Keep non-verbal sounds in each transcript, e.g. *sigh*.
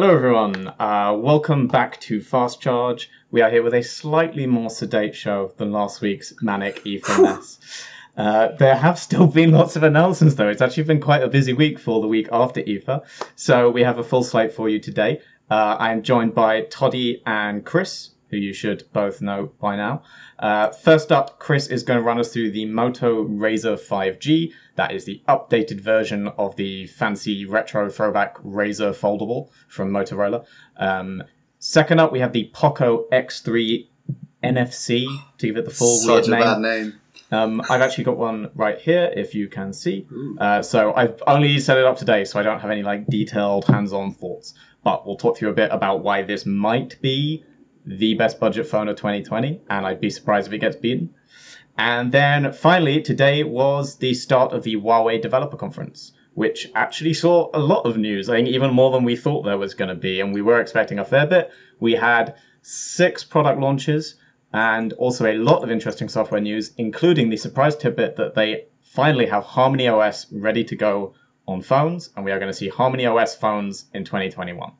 Hello, everyone. Uh, welcome back to Fast Charge. We are here with a slightly more sedate show than last week's manic *laughs* E3 mess. Uh, there have still been lots of announcements, though. It's actually been quite a busy week for the week after IFA. So we have a full slate for you today. Uh, I am joined by Toddy and Chris, who you should both know by now. Uh, first up, Chris is going to run us through the Moto Razr 5G. That is the updated version of the fancy retro throwback Razr foldable from Motorola. Um, second up, we have the Poco X3 NFC to give it the full Such weird a name. bad name. Um, I've actually got one right here, if you can see. Uh, so I've only set it up today, so I don't have any like detailed hands-on thoughts. But we'll talk to you a bit about why this might be the best budget phone of 2020, and I'd be surprised if it gets beaten. And then finally, today was the start of the Huawei Developer Conference, which actually saw a lot of news. I think even more than we thought there was going to be, and we were expecting a fair bit. We had six product launches and also a lot of interesting software news, including the surprise tidbit that they finally have Harmony OS ready to go on phones, and we are going to see Harmony OS phones in 2021.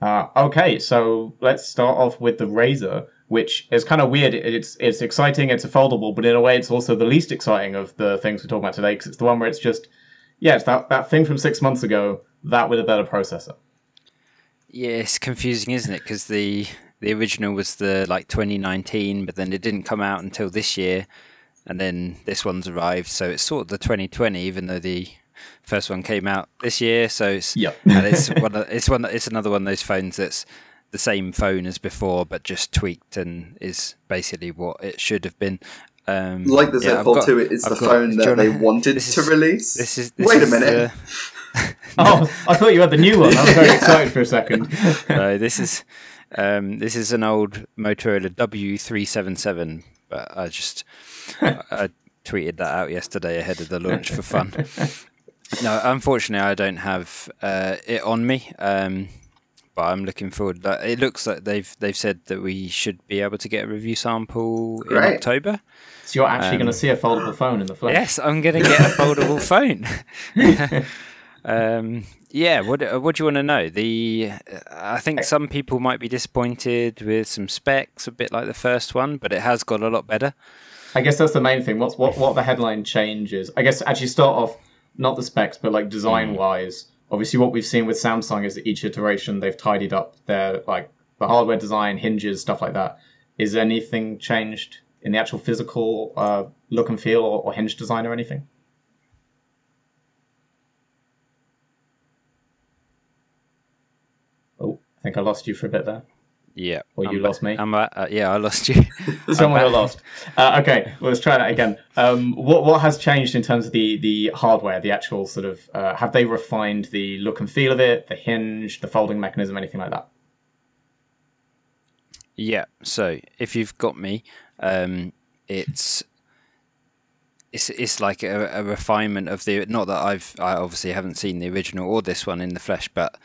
Uh, okay, so let's start off with the Razr, which is kind of weird. It's it's exciting, it's foldable, but in a way, it's also the least exciting of the things we're talking about today because it's the one where it's just, yeah, it's that, that thing from six months ago, that with a better processor. Yeah, it's confusing, isn't it? Because the the original was the like 2019, but then it didn't come out until this year, and then this one's arrived, so it's sort of the 2020, even though the first one came out this year. So it's Yep. and it's *laughs* one of, it's one it's another one of those phones that's the same phone as before, but just tweaked and is basically what it should have been. Um, Like the Z yeah, I've Fold got- 2, it's I've the got- phone that wanna- they wanted this to release. This is this Wait a minute. the- *laughs* Oh, I thought you had the new one. I was very excited for a second. *laughs* no, this is um, this is an old Motorola W377, but I just I, I tweeted that out yesterday ahead of the launch for fun. No, unfortunately, I don't have uh, it on me, um, but I'm looking forward. It looks like they've they've said that we should be able to get a review sample in October. So you're actually Um, going to see a foldable phone in the flesh. Yes, I'm going to get a *laughs* foldable phone. *laughs* um, yeah, what uh, what do you want to know? The I think some people might be disappointed with some specs, a bit like the first one, but it has got a lot better. I guess that's the main thing. What's what what the headline changes? I guess actually start off not the specs, but like design wise. Obviously, what we've seen with Samsung is that each iteration they've tidied up their like the hardware design, hinges, stuff like that. Is anything changed in the actual physical uh, look and feel or, or hinge design or anything? Oh, I think I lost you for a bit there. Yeah, Or you I'm lost me. I'm, uh, yeah, I lost you. *laughs* Someone back. lost. Uh, okay, well, let's try that again. Um, what what has changed in terms of the the hardware, the actual sort of uh, have they refined the look and feel of it, the hinge, the folding mechanism, anything like that? Yeah. So if you've got me, um, it's it's it's like a, a refinement of the. Not that I've I obviously haven't seen the original or this one in the flesh, but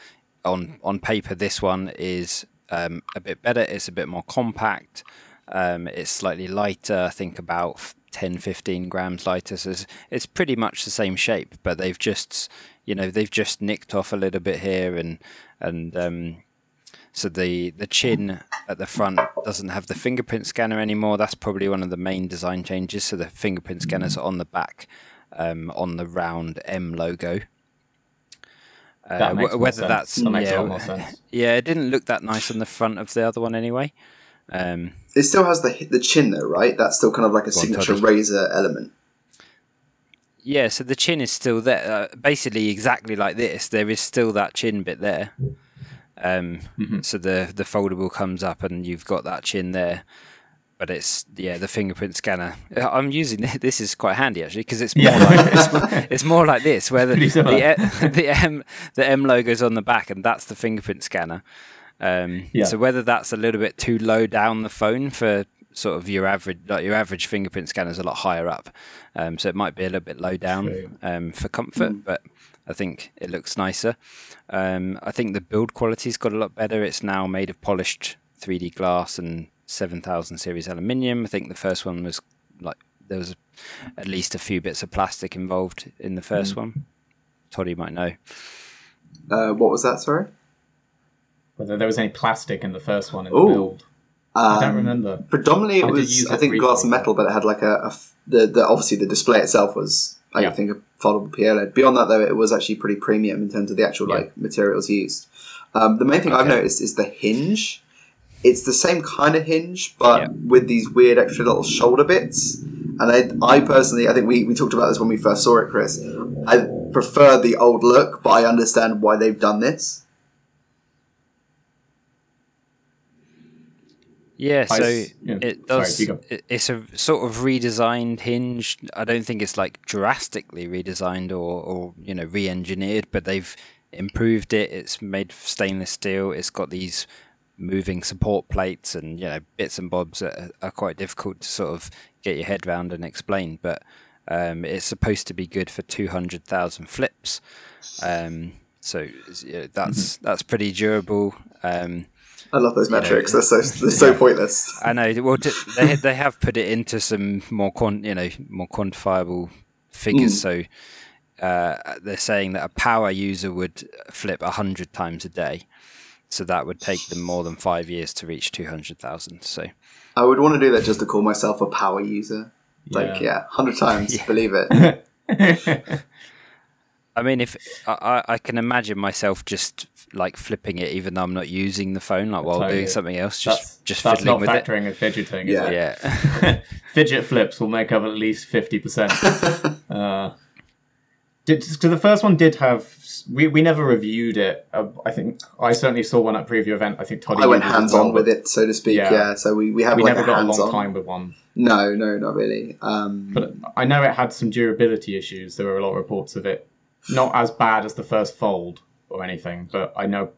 on on paper this one is um, a bit better. It's a bit more compact. Um, it's slightly lighter. I think about 10, 15 grams lighter. So it's, it's pretty much the same shape, but they've just you know they've just nicked off a little bit here and and um, so the the chin at the front doesn't have the fingerprint scanner anymore. That's probably one of the main design changes. So the fingerprint scanners on the back, um, on the round M logo. Uh, That makes wh- more whether sense. that's That makes a yeah, lot more sense. *laughs* yeah, it didn't look that nice on the front of the other one anyway. Um, It still has the the chin though, right? That's still kind of like a signature Toddy. Razr element. yeah, so the chin is still there, uh, basically exactly like this. There is still that chin bit there. Um, Mm-hmm. So the the foldable comes up and you've got that chin there, but it's yeah the fingerprint scanner. Uh, I'm using *laughs* this is quite handy actually because it's more Yeah. like it's, more- *laughs* it's more like this where the *laughs* the, the M the M logo's on the back and that's the fingerprint scanner. Um, Yeah. So whether that's a little bit too low down the phone for sort of your average like your average fingerprint scanner is a lot higher up, um, so it might be a little bit low down um, for comfort, but I think it looks nicer. Um, I think the build quality's got a lot better. It's now made of polished 3D glass and 7000 series aluminium. I think the first one was like there was at least a few bits of plastic involved in the first one. Toddy might know. Uh, what was that? Sorry. Whether there was any plastic in the first one in the Ooh. build. I don't Um, remember. Predominantly, it I was I think glass and metal, but it had like a the, the obviously the display itself was I Yeah. think a foldable PLED. Beyond that, though, it was actually pretty premium in terms of the actual Yeah. like materials used. Um, the main thing I've noticed is the hinge. It's the same kind of hinge, but Yeah. with these weird extra little shoulder bits. And I, I personally, I think we, we talked about this when we first saw it, Chris. I prefer the old look, but I understand why they've done this. Yeah, so s- yeah, it does. you go. it- it's a sort of redesigned hinge. I don't think it's like drastically redesigned or, or you know re-engineered, but they've improved it. It's made of stainless steel. It's got these moving support plates and you know bits and bobs that are, are quite difficult to sort of get your head round and explain. But um, it's supposed to be good for two hundred thousand flips. Um, so yeah, that's Mm-hmm. that's pretty durable. Um, I love those know, metrics. they're so they're so *laughs* pointless. I know. Well, they they have put it into some more quant, you know, more quantifiable figures. So uh, they're saying that a power user would flip hundred times a day. So that would take them more than five years to reach two hundred thousand. So I would want to do that just to call myself a power user. Like, Yeah. yeah, hundred times, Yeah. *laughs* *laughs* believe it. I mean, if I, I I can imagine myself just like flipping it, even though I'm not using the phone, like while Totally. doing something else, that's just just that's fiddling not with it. factoring and fidgeting, Yeah. is Yeah. *laughs* Fidget flips will make up at least 50%. uh, did, so the first one did have. We, we never reviewed it. Uh, I think I certainly saw one at preview event. I think Toddy. I went used it as hands on with it, so to speak. Yeah. Yeah, so we, we have We like never a got a long on. time with one. No, no, not really. Um, But I know it had some durability issues. There were a lot of reports of it. Not as bad as the first fold or anything, but I know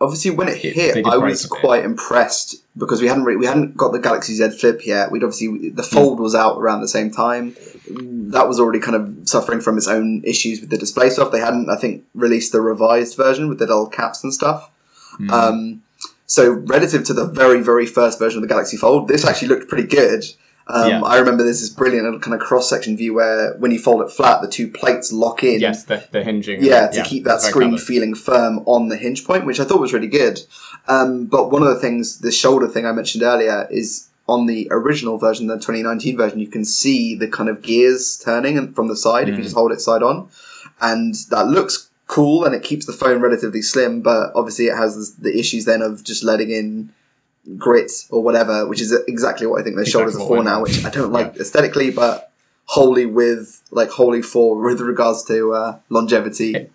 obviously, when it It- hit, I was quite impressed because we hadn't re- we hadn't got the Galaxy Z Flip yet. We'd obviously the Fold was out around the same time. That was already kind of suffering from its own issues with the display stuff. They hadn't, I think, released the revised version with the little caps and stuff. Hmm. Um, so relative to the very very first version of the Galaxy Fold, this actually looked pretty good. Um, Yeah. I remember this brilliant little kind of cross section view where when you fold it flat, the two plates lock in. yes, the, the hinging. Yeah, to keep that screen feeling firm on the hinge point, which I thought was really good. Um, but one of the things, the shoulder thing I mentioned earlier, is on the original version, the 2019 version, you can see the kind of gears turning and from the side if you Mm. just hold it side on, and that looks cool and it keeps the phone relatively slim. But obviously, it has the issues then of just letting in grit or whatever, which is exactly what I think their Exactly shoulders are for now, which I don't like aesthetically, but wholly with like wholly for with regards to uh, longevity.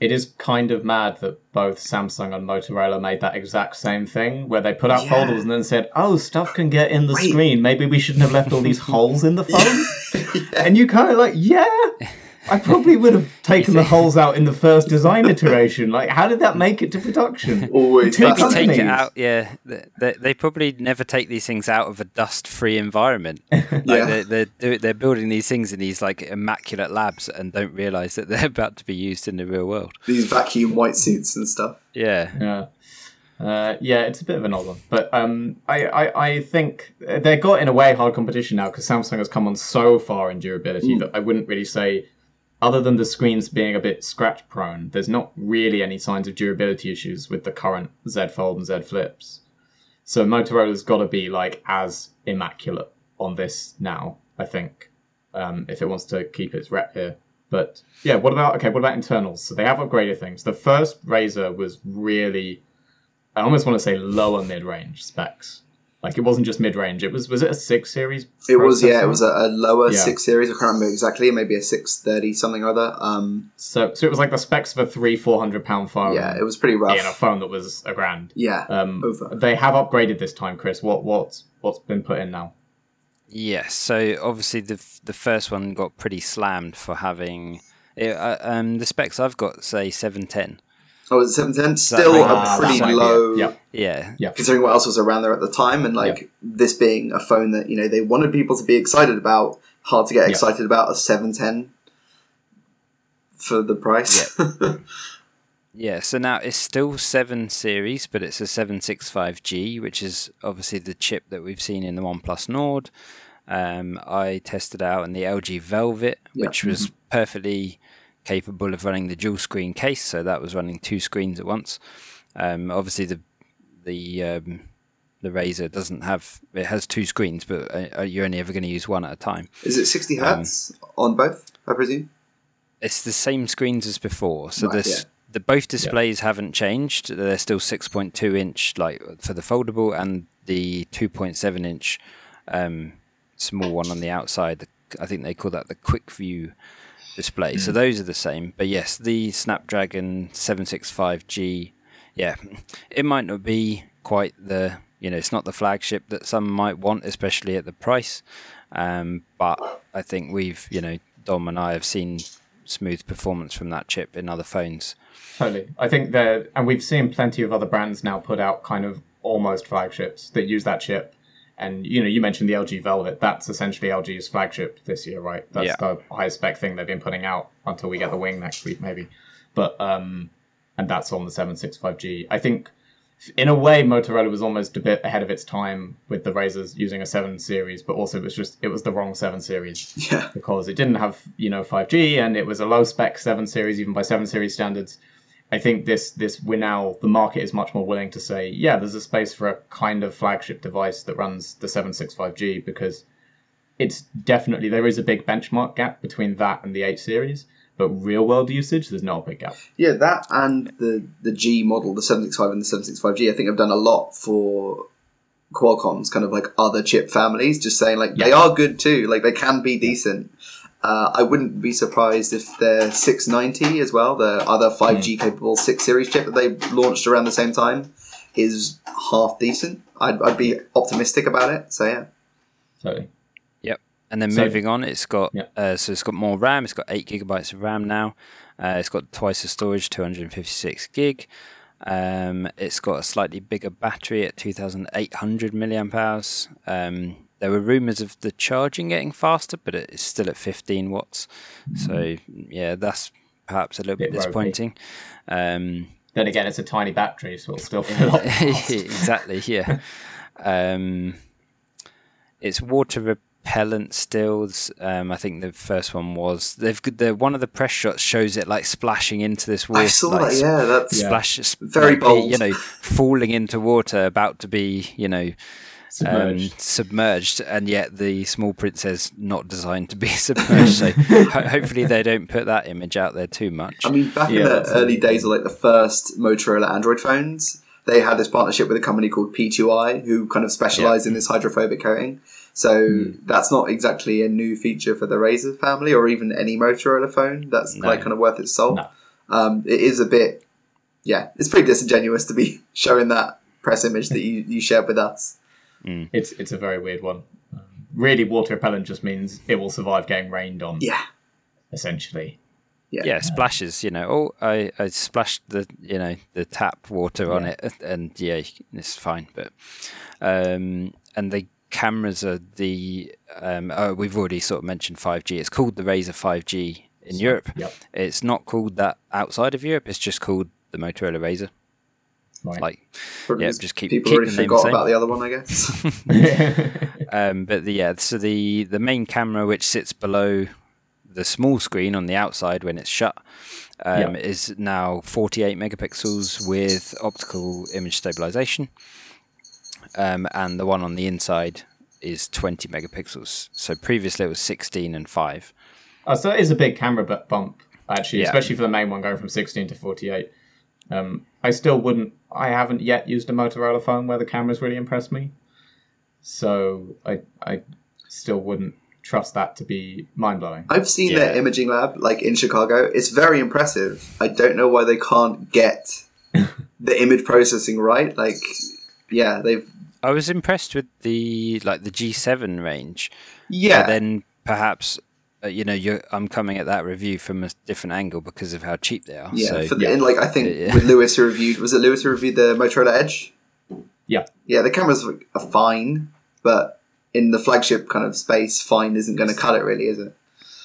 It is kind of mad that both Samsung and Motorola made that exact same thing, where they put out Yeah. foldables and then said, "Oh, stuff can get in the Wait. screen. Maybe we shouldn't have left all these *laughs* holes in the phone." *laughs* Yeah. And you kind of like, yeah, *laughs* I probably would have *laughs* taken the holes out in the first design iteration. Like, how did that make it to production? *laughs* Always Maybe Maybe take it out. Yeah, they, they, they probably never take these things out of a dust-free environment. *laughs* Like Yeah. they're, they're they're building these things in these like immaculate labs and don't realize that they're about to be used in the real world. These vacuum white suits and stuff. Yeah, Yeah. Uh, yeah, it's a bit of an odd one, but um, I, I, I think they've got in a way hard competition now because Samsung has come on so far in durability that I wouldn't really say, other than the screens being a bit scratch prone, there's not really any signs of durability issues with the current Z Fold and Z Flips. So Motorola's got to be like as immaculate on this now, I think, um, if it wants to keep its rep here. But yeah, what about okay? What about internals? So they have upgraded things. The first Razr was really, I almost want to say lower mid range specs. Like it wasn't just mid range. It was was it a six series? It was yeah, it was a, a lower Yeah. six series. I can't remember exactly. Maybe a six thirty something or other. Um, So so it was like the specs of a three four hundred pound phone. yeah, it was pretty rough. in a phone that was a grand. Yeah, Um, over. they have upgraded this time, Chris. What what's what's been put in now? yes. So obviously the the first one got pretty slammed for having. It, uh, um, the specs I've got say seven ten. Oh, was it seven ten? that Still might- a Ah, pretty that might be it. low. Yeah. Yeah, Considering what else was around there at the time, and like this being a phone that you know they wanted people to be excited about, hard to get Yeah. excited about a seven ten for the price. Yeah, *laughs* so now it's still 7 series, but it's a 765G, which is obviously the chip that we've seen in the OnePlus Nord. Um, I tested out in the LG Velvet, Yeah. which was perfectly capable of running the dual screen case, so that was running two screens at once. Um, obviously, the the um, the Razr doesn't have it has two screens, but uh, you're only ever going to use one at a time. Is it 60 hertz on both? I presume. It's the same screens as before, so Right, this yeah. the both displays haven't changed. They're still 6.2 inch, like for the foldable, and the 2.7 inch um, small one on the outside. I think they call that the Quick View display. So those are the same. But yes, the Snapdragon 765G, yeah, it might not be quite the you know it's not the flagship that some might want, especially at the price. Um, but I think we've you know Dom and I have seen smooth performance from that chip in other phones. Totally. I think there, and we've seen plenty of other brands now put out kind of almost flagships that use that chip. And you know, you mentioned the LG Velvet. That's essentially LG's flagship this year, right? That's Yeah. the highest spec thing they've been putting out until we get the Wing next week, maybe. But um, and that's on the 765G. I think, in a way, Motorola was almost a bit ahead of its time with the Razrs using a 7 series, but also it was just it was the wrong 7 series Yeah. because it didn't have you know 5G and it was a low spec 7 series even by 7 series standards. I think this this we're now the market is much more willing to say yeah there's a space for a kind of flagship device that runs the 765G because it's definitely there is a big benchmark gap between that and the 8 series but real world usage there's not a big gap. Yeah, that and the the G model, the 765 and the 765G, I think have done a lot for Qualcomm's kind of like other chip families, just saying like they are good too, like they can be decent. Uh, I wouldn't be surprised if their 690 as well, the other 5G capable 6 series chip that they launched around the same time, is half decent. I'd, I'd be optimistic about it. So yeah, Totally. Yep. And then So- moving on, it's got Yeah. uh, so it's got more RAM. It's got eight gigabytes of RAM now. Uh, it's got twice the storage, 256 gig. Um, it's got a slightly bigger battery at 2,800 milliamp hours. Um, there were rumors of the charging getting faster, but it's still at 15 watts. So yeah, that's perhaps a little bit, Bit disappointing. Um, Then again it's a tiny battery so it'll still fill up. fast. exactly. Yeah. *laughs* Um, it's water repellent stills. Um, I think the first one was they've got the one of the press shots shows it like splashing into this water. I saw like, that. Yeah, that's Yeah. Splash, s- Very like, bold. You know, falling into water, about to be, you know, Submerged. um, submerged, and yet the small print says not designed to be *laughs* submerged. so ho- hopefully they don't put that image out there too much. I mean, back Yeah, in the that's- early days of like the first Motorola Android phones, they had this partnership with a company called P2i, who kind of specialised in this hydrophobic coating. So Hmm. that's not exactly a new feature for the Razr family or even any Motorola phone. That's No. like kind of worth its salt. No. Um, it is a bit, yeah, it's pretty disingenuous to be *laughs* showing that press image that you, you shared with us. It's it's a very weird one. Um, really, water repellent just means it will survive getting rained on. Yeah, Essentially, yeah, yeah, splashes. You know, oh, I, I splashed the you know the tap water on Yeah. it, and yeah, it's fine. But um, and the cameras are the um, oh, we've already sort of mentioned five G. It's called the Razr five G in Europe. Yep. It's not called that outside of Europe. It's just called the Motorola Razr. Right. Like, Probably yeah, just just keep people keep already the forgot the same. about the other one, I guess. *laughs* *laughs* Um, but the, yeah, so the the main camera, which sits below the small screen on the outside when it's shut, um, Yeah. is now 48 megapixels with optical image stabilization, um, and the one on the inside is 20 megapixels. So previously it was 16 and five. Oh, so it is a big camera bump, actually, Yeah. especially for the main one going from 16 to 48. Um, I still wouldn't. I haven't yet used a Motorola phone where the cameras really impressed me, so I I still wouldn't trust that to be mind blowing. I've seen Yeah. their imaging lab, like in Chicago. It's very impressive. I don't know why they can't get *laughs* the image processing right. Like, yeah, they've I was impressed with the like the G7 range. yeah. But then perhaps you know you're, I'm coming at that review from a different angle because of how cheap they are. yeah, so for the, yeah. and like I think Yeah. with Lewis who reviewed was it Lewis who reviewed the Motorola Edge? Yeah. Yeah, the cameras are fine, but in the flagship kind of space, fine isn't going to cut it, really, is it?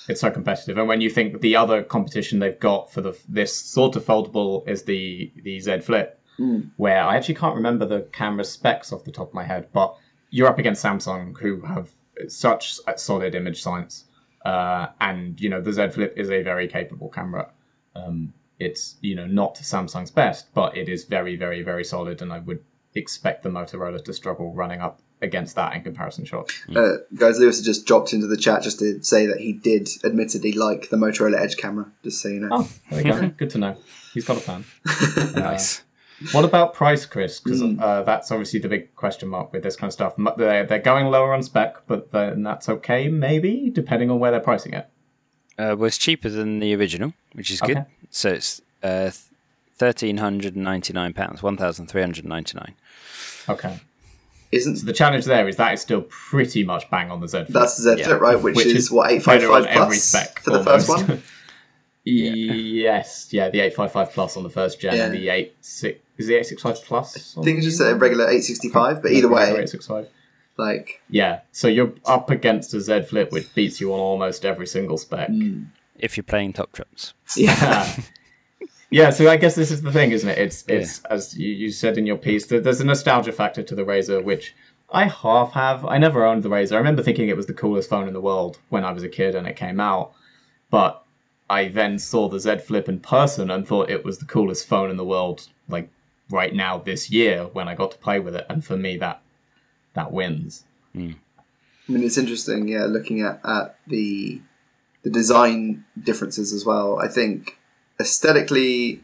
It's so competitive, and when you think the other competition they've got for the this sort of foldable is the the Z Flip, Mm. where I actually can't remember the camera specs off the top of my head, but you're up against Samsung, who have such solid image science. Uh, and you know the Z Flip is a very capable camera. Um, it's you know not Samsung's best, but it is very very very solid, and I would expect the Motorola to struggle running up against that in comparison shots. Uh, guys, Lewis has just dropped into the chat just to say that he did admittedly like the Motorola Edge camera. Just so you know. Oh, there you go. *laughs* Good to know. He's got a fan. *laughs* Uh, Nice. What about price, Chris? Because Mm. uh, that's obviously the big question mark with this kind of stuff. They're, they're going lower on spec, but then that's okay, maybe, depending on where they're pricing it. Uh, well, it's cheaper than the original, which is good. So it's uh, thirteen hundred and ninety nine pounds, one thousand three hundred ninety nine. Okay. Isn't So the challenge there is that is still pretty much bang on the Z. Flip. that's the Z Flip, right? Which, Which is, is what eight five better on five every plus spec for the first almost. one. *laughs* Yes, yeah, the 855 Plus on the first gen, Yeah. and the 86 is the 865 Plus. I think it's just a regular eight sixty five, but either way, 865. like Yeah, so you're up against a Z Flip which beats you on almost every single spec. mm, If you're playing top drops, *laughs* yeah, yeah, so I guess this is the thing, isn't it? It's it's as you, you said in your piece that there's a nostalgia factor to the Razr, which I half have. I never owned the Razr. I remember thinking it was the coolest phone in the world when I was a kid and it came out, but I then saw the Z Flip in person and thought it was the coolest phone in the world, like right now this year when I got to play with it, and for me that that wins. I mean, it's interesting, yeah, looking at, at the the design differences as well. I think aesthetically,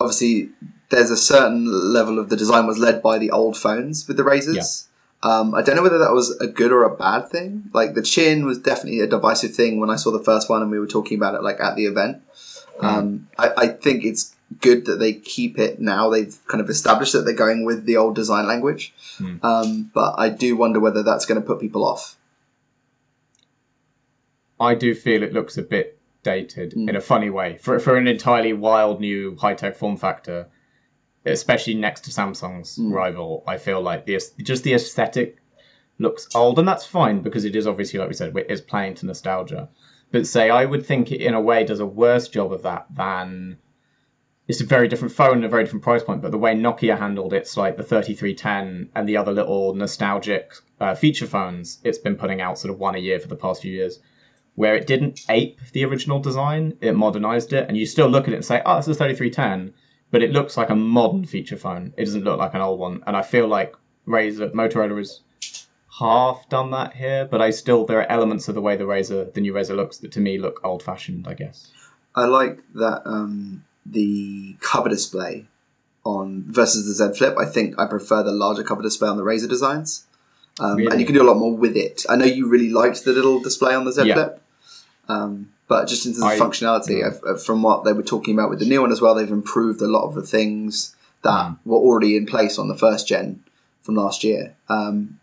obviously, there's a certain level of the design was led by the old phones with the Razrs. Um, I don't know whether that was a good or a bad thing. Like the chin was definitely a divisive thing when I saw the first one, and we were talking about it like at the event. Um, I, I think it's good that they keep it now. They've kind of established that they're going with the old design language. Um, but I do wonder whether that's going to put people off. I do feel it looks a bit dated Mm. in a funny way for for an entirely wild new high tech form factor, especially next to Samsung's Mm. rival. I feel like the just the aesthetic looks old, and that's fine because it is obviously like we said, it's playing to nostalgia. But say I would think it in a way does a worse job of that than it's a very different phone and a very different price point. But the way Nokia handled its like the 3310 and the other little nostalgic uh, feature phones it's been putting out sort of one a year for the past few years where it didn't ape the original design, it modernized it, and you still look at it and say, "Oh, this is 3310," but it looks like a modern feature phone. It doesn't look like an old one, and I feel like Razr, Motorola has half done that here, but I still there are elements of the way the Razr, the new Razr looks that to me look old-fashioned. I guess. I like that um, the cover display on versus the Z Flip. I think I prefer the larger cover display on the Razr designs, um, and you can do a lot more with it. I know you really liked the little display on the Z Yeah. Flip, um, but just into the I- functionality, Mm. of, of- from what they were talking about with the new one as well, they've improved a lot of the things that Mm. were already in place on the first gen from last year. Um,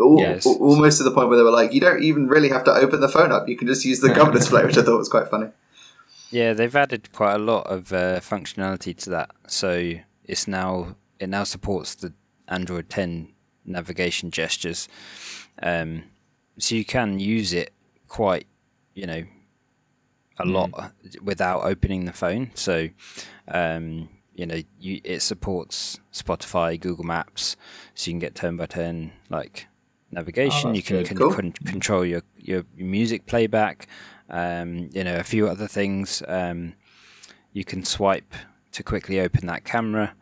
al- Yes. almost to the point where they were like, you don't even really have to open the phone up; you can just use the cover display, which I thought was quite funny. Yeah, they've added quite a lot of uh, functionality to that. So it's now it now supports the Android 10 navigation gestures, um, so you can use it quite, you know, a lot without opening the phone. So, um, you know, you, it supports Spotify, Google Maps, so you can get turn by turn like navigation. Oh, you can, can Cool. con- control your your music playback. Um, you know, a few other things. Um, you can swipe to quickly open that camera,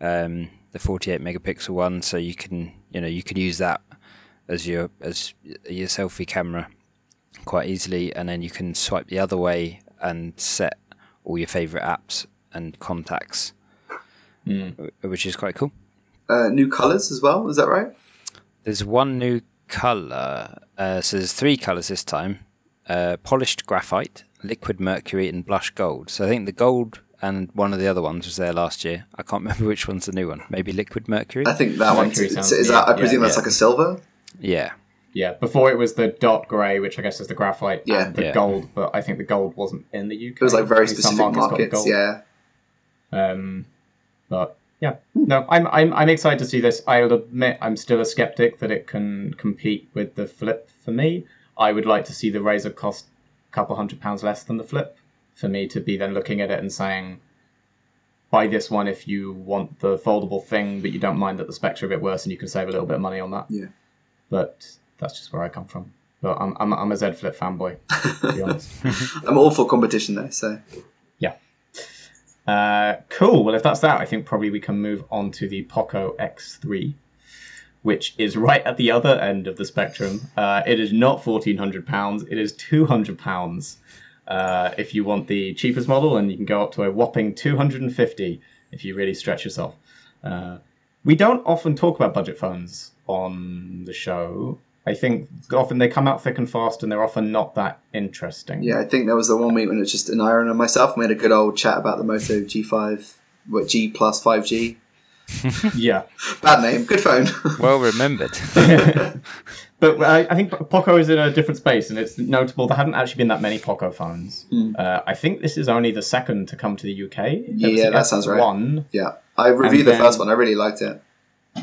um, the 48 megapixel one. So you can, you know, you could use that as your as your selfie camera quite easily, and then you can swipe the other way and set all your favorite apps and contacts, Mm. which is quite cool. Uh, new colors as well. Is that right? There's one new color. Uh, so there's three colors this time: uh, polished graphite, liquid mercury, and blush gold. So I think the gold and one of the other ones was there last year. I can't *laughs* remember which one's the new one. Maybe liquid mercury. I think that one Mercury is, sounds- is yeah, that. I presume yeah, that's yeah. like a silver. yeah, Yeah, before it was the dot grey, which I guess is the graphite, Yeah. and the Yeah. gold, but I think the gold wasn't in the UK. It was like very specific got the markets. Yeah. Um, but yeah, no, I'm I'm I'm excited to see this. I'll admit I'm still a skeptic that it can compete with the Flip. For me, I would like to see the Razr cost a couple hundred pounds less than the Flip. For me to be then looking at it and saying, buy this one if you want the foldable thing, but you don't mind that the specs are a bit worse and you can save a little bit of money on that. Yeah. But that's just where I come from. but I'm I'm, I'm a Z Flip fanboy. To be honest. *laughs* I'm all for competition though, so yeah. Uh, cool. Well, if that's that, I think probably we can move on to the Poco X3, which is right at the other end of the spectrum. Uh, it is not fourteen hundred pounds. It is two hundred pounds. Uh, if you want the cheapest model, and you can go up to a whopping two hundred and fifty if you really stretch yourself. Uh, we don't often talk about budget phones on the show. I think often they come out thick and fast, and they're often not that interesting. yeah, I think there was the one week when it was just an iron and myself. Had a good old chat about the Moto G5, what G plus 5G. Yeah. *laughs* Bad name, good phone. *laughs* Well remembered. *laughs* But I, I think Poco is in a different space, and it's notable there haven't actually been that many Poco phones. Uh, I think this is only the second to come to the UK. There was Yeah, the that sounds right. One, yeah, I reviewed And the first one. I really liked it.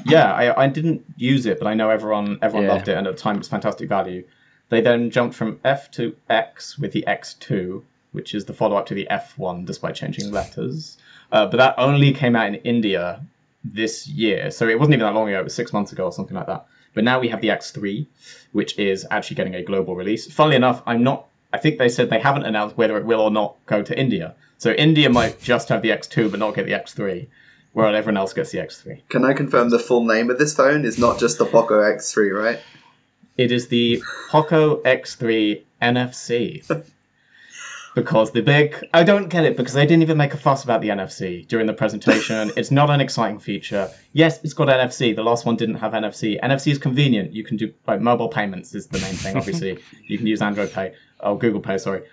yeah, I, I didn't use it, but I know everyone everyone Yeah. loved it, and at the time it was fantastic value. They then jumped from F to X with the X2, which is the follow up to the F1, despite changing letters. Uh, but that only came out in India this year, so it wasn't even that long ago. It was six months ago or something like that. But now we have the X3, which is actually getting a global release. Funnily enough, I'm not. I think they said they haven't announced whether it will or not go to India. So India might just have the X2 but not get the X3, while everyone else gets the X3. Can I confirm the full name of this phone is not just the Poco X3, right? It is the Poco X3 NFC. *laughs* because the big. I don't get it because they didn't even make a fuss about the NFC during the presentation. *laughs* it's not an exciting feature. Yes, it's got NFC. The last one didn't have NFC. NFC is convenient. You can do like mobile payments is the main thing. Obviously, *laughs* you can use Android Pay or Google Pay. Sorry,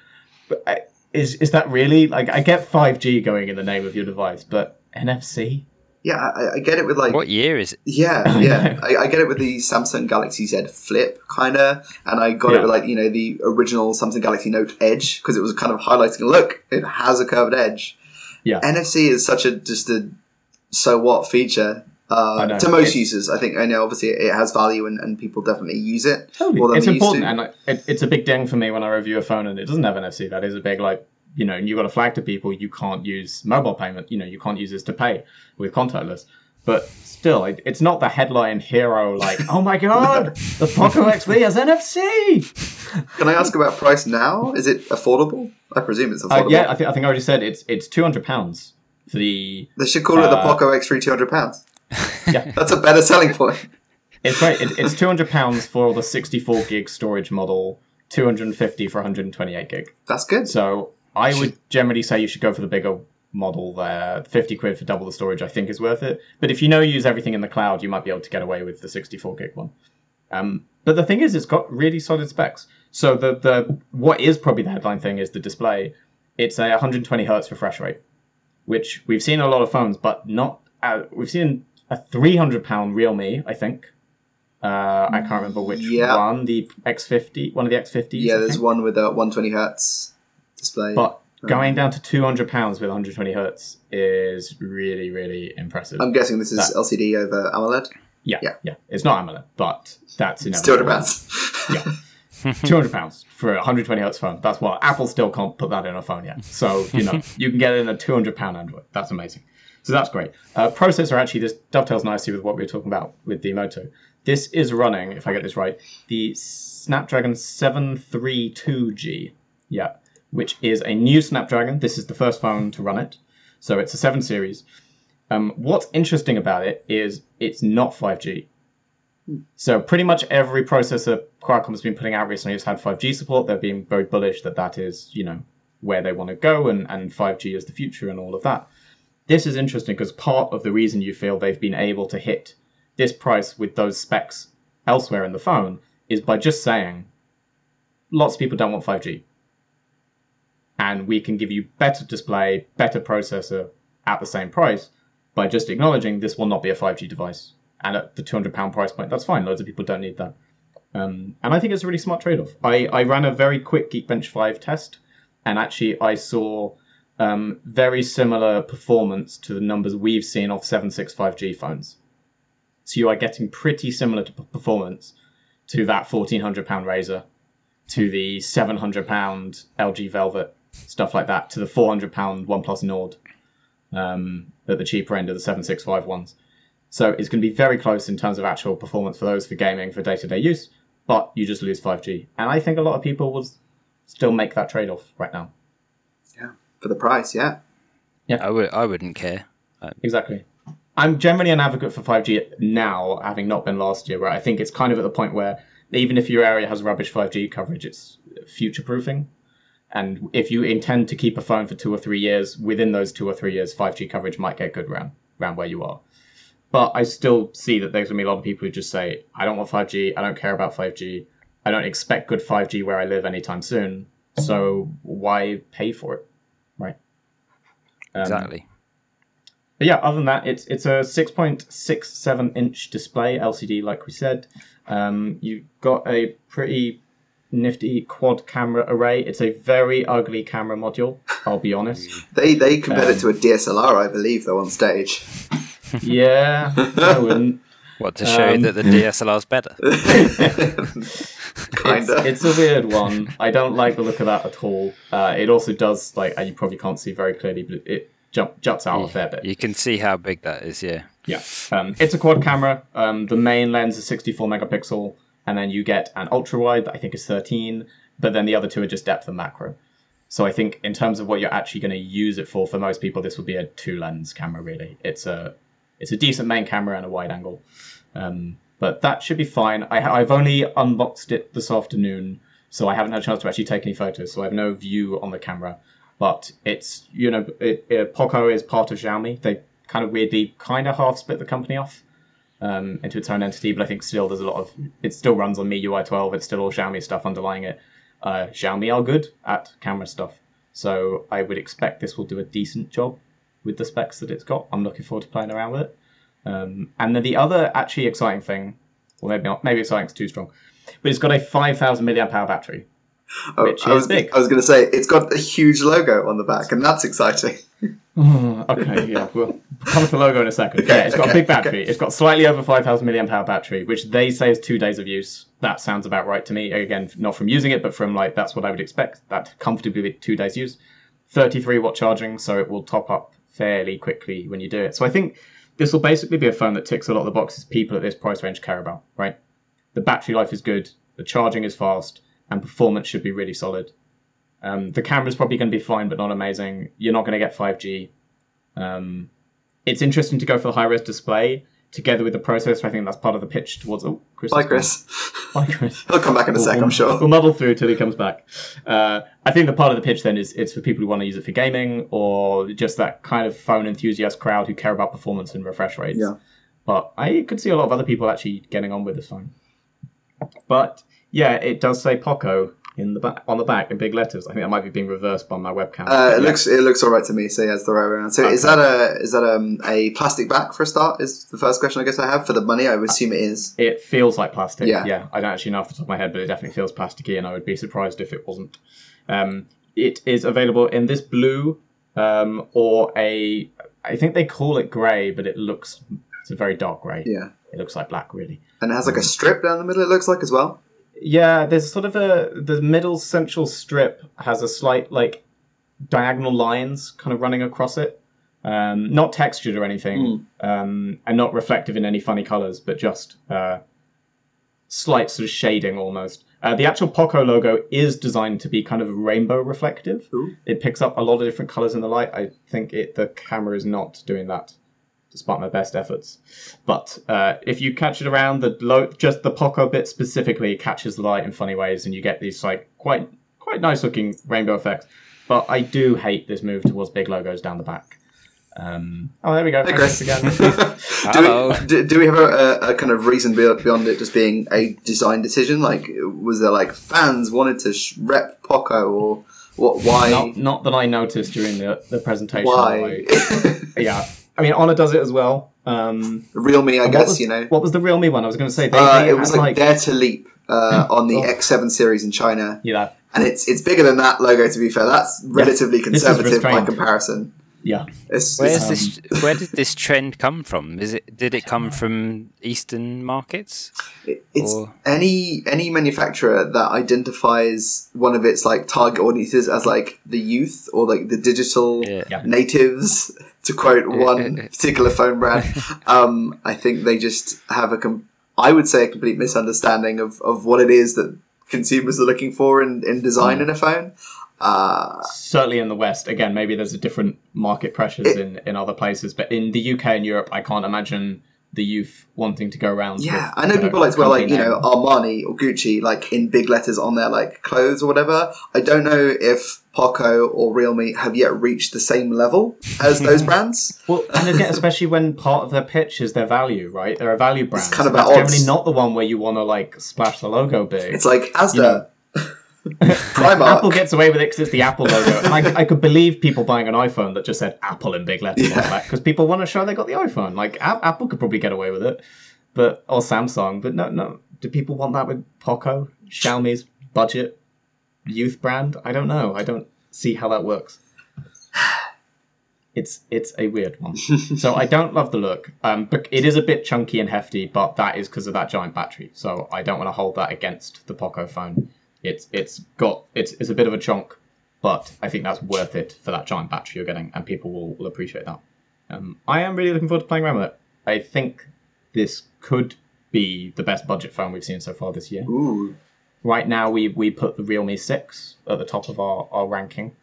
but I, is is that really like I get 5G going in the name of your device, but NFC? Yeah, I, I get it with like what year is it? Yeah, *laughs* yeah. I, I get it with the Samsung Galaxy Z Flip, kind of, and I got it with like you know the original Samsung Galaxy Note Edge because it was kind of highlighting. Look, it has a curved edge. Yeah. NFC is such a just a so what feature uh, to most It- users. I think I know obviously it has value and, and people definitely use it. Totally. more than It's they used important, to. and like, it, it's a big ding for me when I review a phone and it doesn't have NFC. That is a big like, you know, you've got to flag to people you can't use mobile payment. You know, you can't use this to pay with contactless. But still, it, it's not the headline hero like, oh my god, the Poco XV has NFC. Can I ask about price now? Is it affordable? I presume it's Uh, affordable. yeah, I think I think I already said it's it's two hundred pounds for the. they should call it the uh, Poco X3 two hundred pounds. *laughs* Yeah. That's a better selling point. It's great. It, it's two hundred pounds for the sixty-four gig storage model, two hundred and fifty for one hundred and twenty-eight gig. That's good. So I would generally say you should go for the bigger model there. 50 quid for double the storage, I think, is worth it. But if you know you use everything in the cloud, you might be able to get away with the 64 gig one. Um, but the thing is, it's got really solid specs. So the the what is probably the headline thing is the display. It's a 120 hertz refresh rate, which we've seen a lot of phones, but not. Uh, we've seen a 300 pound Realme, I think. Uh, I can't remember which Yeah. one. The X50, one of the X50s. Yeah, there's one with a 120 hertz display. But going down to 200 pounds with 120 hertz is really, really impressive. I'm guessing this is That- LCD over AMOLED. yeah, yeah. yeah, It's not AMOLED, but that's inevitable. 200 pounds. *laughs* Yeah, 200 pounds for a 120 hertz phone. That's what Apple still can't put that in a phone yet. So you know *laughs* you can get it in a 200 pound Android. That's amazing. So that's great. Uh, processor actually this dovetails nicely with what we were talking about with the Moto. This is running, if I get this right, the Snapdragon 732G. Yeah, which is a new Snapdragon. This is the first phone to run it. So it's a 7 series. Um, what's interesting about it is it's not 5G. So pretty much every processor Qualcomm has been putting out recently has had 5G support. They're being very bullish that that is, you know, where they want to go and, and 5G is the future and all of that. This is interesting because part of the reason you feel they've been able to hit this price with those specs elsewhere in the phone is by just saying lots of people don't want 5G. And we can give you better display, better processor at the same price by just acknowledging this will not be a 5G device. And at the £200 price point, that's fine. Loads of people don't need that. Um, and I think it's a really smart trade off. I, I ran a very quick Geekbench 5 test, and actually I saw um, very similar performance to the numbers we've seen of 765G phones. So you are getting pretty similar to performance to that £1,400 Razr, to the £700 LG Velvet, stuff like that, to the £400 OnePlus Nord um, at the cheaper end of the 765 ones. So it's going to be very close in terms of actual performance for those for gaming for day to day use. but you just lose 5G. And I think a lot of people will still make that trade off right now. Yeah, for the price, yeah. Yeah. I would I wouldn't care. Exactly. I'm generally an advocate for 5G now, having not been last year, where I think it's kind of at the point where even if your area has rubbish 5G coverage, it's future proofing. And if you intend to keep a phone for two or three years, within those two or three years, 5G coverage might get good around, around where you are. But I still see that there's going to be a lot of people who just say, I don't want 5G, I don't care about 5G, I don't expect good 5G where I live anytime soon, so why pay for it? Right? Um, Exactly. but yeah, other than that, it's it's a 6.67 inch display LCD, like we said. Um, you've got a pretty nifty quad camera array. It's a very ugly camera module. I'll be honest. *laughs* They they compared Um, it to a DSLR, I believe, though, on stage. *laughs* Yeah, I wouldn't. What to show um, that the DSLR's better? *laughs* Kinda. It's, it's a weird one. I don't like the look of that at all. Uh, it also does like you probably can't see very clearly, but it jump, juts out a fair bit. You can see how big that is. Yeah. Yeah, um, it's a quad camera. Um, the main lens is 64 megapixel, and then you get an ultra wide that I think is 13. But then the other two are just depth and macro. So I think in terms of what you're actually going to use it for, for most people, this would be a two lens camera. Really, it's a it's a decent main camera and a wide angle. Um, but that should be fine. I, I've only unboxed it this afternoon, so I haven't had a chance to actually take any photos. So I have no view on the camera. But it's you know, it, it, Poco is part of Xiaomi. They kind of weirdly kind of half split the company off um, into its own entity, but I think still there's a lot of it still runs on MIUI 12. It's still all Xiaomi stuff underlying it. Uh, Xiaomi are good at camera stuff, so I would expect this will do a decent job with the specs that it's got. I'm looking forward to playing around with it. Um, and then the other actually exciting thing, well maybe not, maybe exciting is too strong, but it's got a 5,000 milliamp hour battery. Oh, Which I is was, big. I was going to say, it's got a huge logo on the back, and that's exciting. Mm, okay, yeah, we'll come to the logo in a second. Okay, yeah, it's got okay, a big battery. It's got slightly over 5,000 milliamp hour battery, which they say is two days of use. That sounds about right to me. Again, not from using it, but from like that's what I would expect. That comfortably be two days use. 33 watt charging, so it will top up fairly quickly when you do it. So I think this will basically be a phone that ticks a lot of the boxes people at this price range care about. Right, the battery life is good, the charging is fast, and performance should be really solid. Um, the camera's probably going to be fine, but not amazing. You're not going to get 5G. Um, it's interesting to go for the high res display together with the processor. I think that's part of the pitch towards. Oh, Chris. *laughs* Bye. Chris. Bye, Chris. *laughs* He'll come back in a sec, We'll- I'm sure. We'll muddle through till he comes back. Uh, I think the part of the pitch then is it's for people who want to use it for gaming or just that kind of phone enthusiast crowd who care about performance and refresh rates. Yeah. But I could see a lot of other people actually getting on with this phone. But yeah, it does say Poco in the back on the back in big letters. I think that might be being reversed by my webcam. Uh, it Yeah. looks it looks all right to me. So yeah, it's the right way around. So is that a is that um, a plastic back for a start? Is the first question I guess I have for the money? I would assume it is. It feels like plastic. Yeah. Yeah. I don't actually know off the top of my head, but it definitely feels plasticky, and I would be surprised if it wasn't. Um, it is available in this blue um, or a. I think they call it grey, but it looks. It's a very dark grey. Yeah, It looks like black, really. and it has like a strip down the middle. It looks like as well. Yeah, there's sort of a the middle central strip has a slight like diagonal lines kind of running across it. Um, not textured or anything, um, and not reflective in any funny colors, but just uh, slight sort of shading almost. Uh, the actual Poco logo is designed to be kind of rainbow reflective. Ooh. It picks up a lot of different colors in the light. I think it the camera is not doing that, despite my best efforts. But uh, if you catch it around the low, just the Poco bit specifically catches the light in funny ways, and you get these like quite quite nice looking rainbow effects. But I do hate this move towards big logos down the back. Um, oh, there we go. Hey, Chris. Again. *laughs* *laughs* do, we, do, do we have a, a, a kind of reason beyond it just being a design decision? Like, was there like fans wanted to sh- rep Poco or what? Why? not, not that I noticed during the, the presentation. why? I- yeah, I mean, Honor does it as well. Um, Realme, I guess was, you know. What was the Realme one? I was going to say they, Uh, they it was had, like, Dare to Leap uh, on the Oh. X7 series in China, yeah, and it's it's bigger than that logo. To be fair, that's relatively is conservative by comparison. yeah. It's, Where's it's- this? Where did this trend come from? Is it? Did it come from Eastern markets? It- it's Or- any any manufacturer that identifies one of its like target audiences as like the youth or like the digital Yeah. Yeah. natives to quote *laughs* one particular phone brand *laughs* um, i think they just have a com- I would say, a complete misunderstanding of, of what it is that consumers are looking for in, in design Mm. in a phone. Uh, Certainly in the West, again, maybe there's a different market pressures It- in, in other places, but in the UK and Europe, I can't imagine the youth wanting to go around. yeah, with, I know you people like to wear like you know. Armani or Gucci like in big letters on their like clothes or whatever. I don't know if Poco or Realme have yet reached the same level as *laughs* those brands. Well, and again, especially when part of their pitch is their value, right? They're a value brand. It's kind of That's at generally not the one where you want to like splash the logo big. It's like Asda, You know. *laughs* Primark. Apple gets away with it because it's the Apple logo. And I, I could believe people buying an iPhone that just said Apple in big letters on the back because people want to show they got the iPhone. Like A- Apple could probably get away with it, but or Samsung. But no, no. Do people want that with Poco, Xiaomi's budget youth brand? I don't know. I don't see how that works. It's it's a weird one. *laughs* so I don't love the look. Um, but it is a bit chunky and hefty, but that is because of that giant battery. So I don't want to hold that against the Poco phone. It's it's got it's it's a bit of a chunk, but I think that's worth it for that giant battery you're getting, and people will, will appreciate that. Um, I am really looking forward to playing around with it. I think this could be the best budget phone we've seen so far this year. Ooh, Right now, we we put the Realme Six at the top of our our ranking,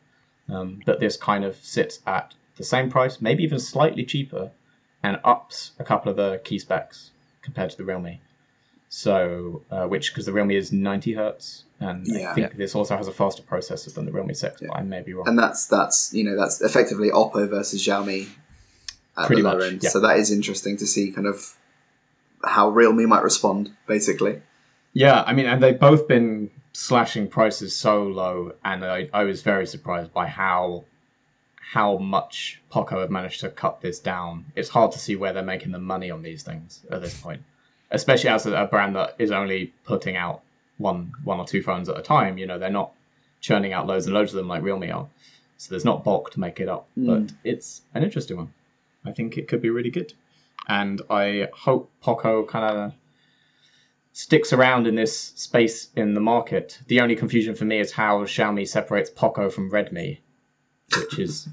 um, but this kind of sits at the same price, maybe even slightly cheaper, and ups a couple of the key specs compared to the Realme. So, uh, which because the Realme is 90 hertz, and Yeah. I think this also has a faster processor than the Realme 6, but I may be wrong. and that's that's you know that's effectively Oppo versus Xiaomi at Pretty the lower much, end. yeah. So that is interesting to see kind of how Realme might respond, basically. Yeah, I mean, and they've both been slashing prices so low, and I, I was very surprised by how how much Poco have managed to cut this down. It's hard to see where they're making the money on these things at this point, especially as a, brand that is only putting out one one or two phones at a time. You know, they're not churning out loads and loads of them like Realme are, so there's not bulk to make it up. Mm. But it's an interesting one. I think it could be really good, and I hope Poco kind of sticks around in this space in the market. The only confusion for me is how Xiaomi separates Poco from Redmi, which is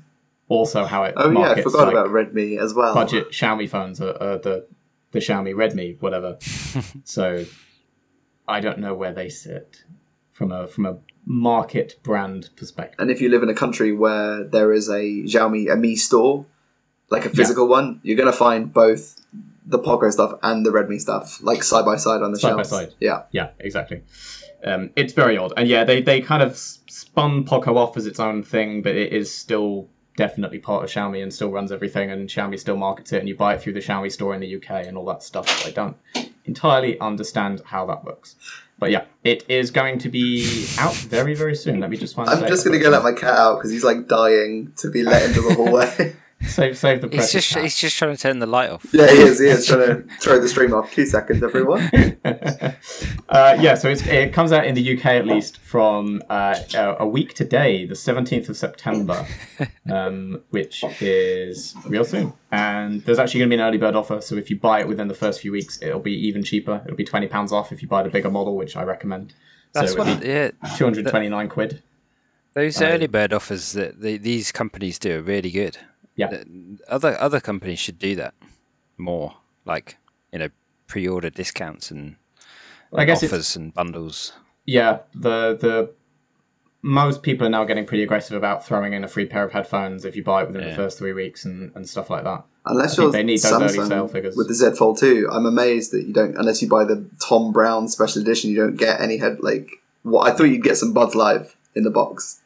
also how it Oh yeah, I forgot like about Redmi as well. budget Xiaomi phones are, are the the Xiaomi Redmi whatever. *laughs* so I don't know where they sit from a from a market brand perspective. And if you live in a country where there is a Xiaomi a Mi store, like a physical one, you're going to find both the Poco stuff and the Redmi stuff, like side by side on the Side by side. Yeah, Yeah, exactly. Um, it's very odd, and yeah, they they kind of spun Poco off as its own thing, but it is still definitely part of Xiaomi and still runs everything, and Xiaomi still markets it, and you buy it through the Xiaomi store in the UK and all that stuff. So I don't entirely understand how that works, but yeah, it is going to be out very very soon. Let me just find. I'm just going to go let my cat out because he's like dying to be let into the hallway. *laughs* save save the He's just cat. he's just trying to turn the light off. yeah, he is. He is *laughs* trying to throw the stream off. Two seconds, everyone. *laughs* uh, yeah, so it's, it comes out in the UK at least from uh, a a week today, the 17th of September, *laughs* um, which is real soon. And there's actually going to be an early bird offer, so if you buy it within the first few weeks, it'll be even cheaper. It'll be £20 off if you buy the bigger model, which I recommend. That's so it what. Yeah, 229 quid. those early bird offers that the, these companies do are really good. Yeah. Other other companies should do that more, like you know, pre-order discounts and I guess offers and bundles. yeah, the the most people are now getting pretty aggressive about throwing in a free pair of headphones if you buy it within the first three weeks and, and stuff like that. Unless you're they need those early Samsung sale figures. with the Z Fold 2, I'm amazed that you don't. Unless you buy the Thom Browne special edition, you don't get any head like. What I thought you'd get some Buds Live in the box.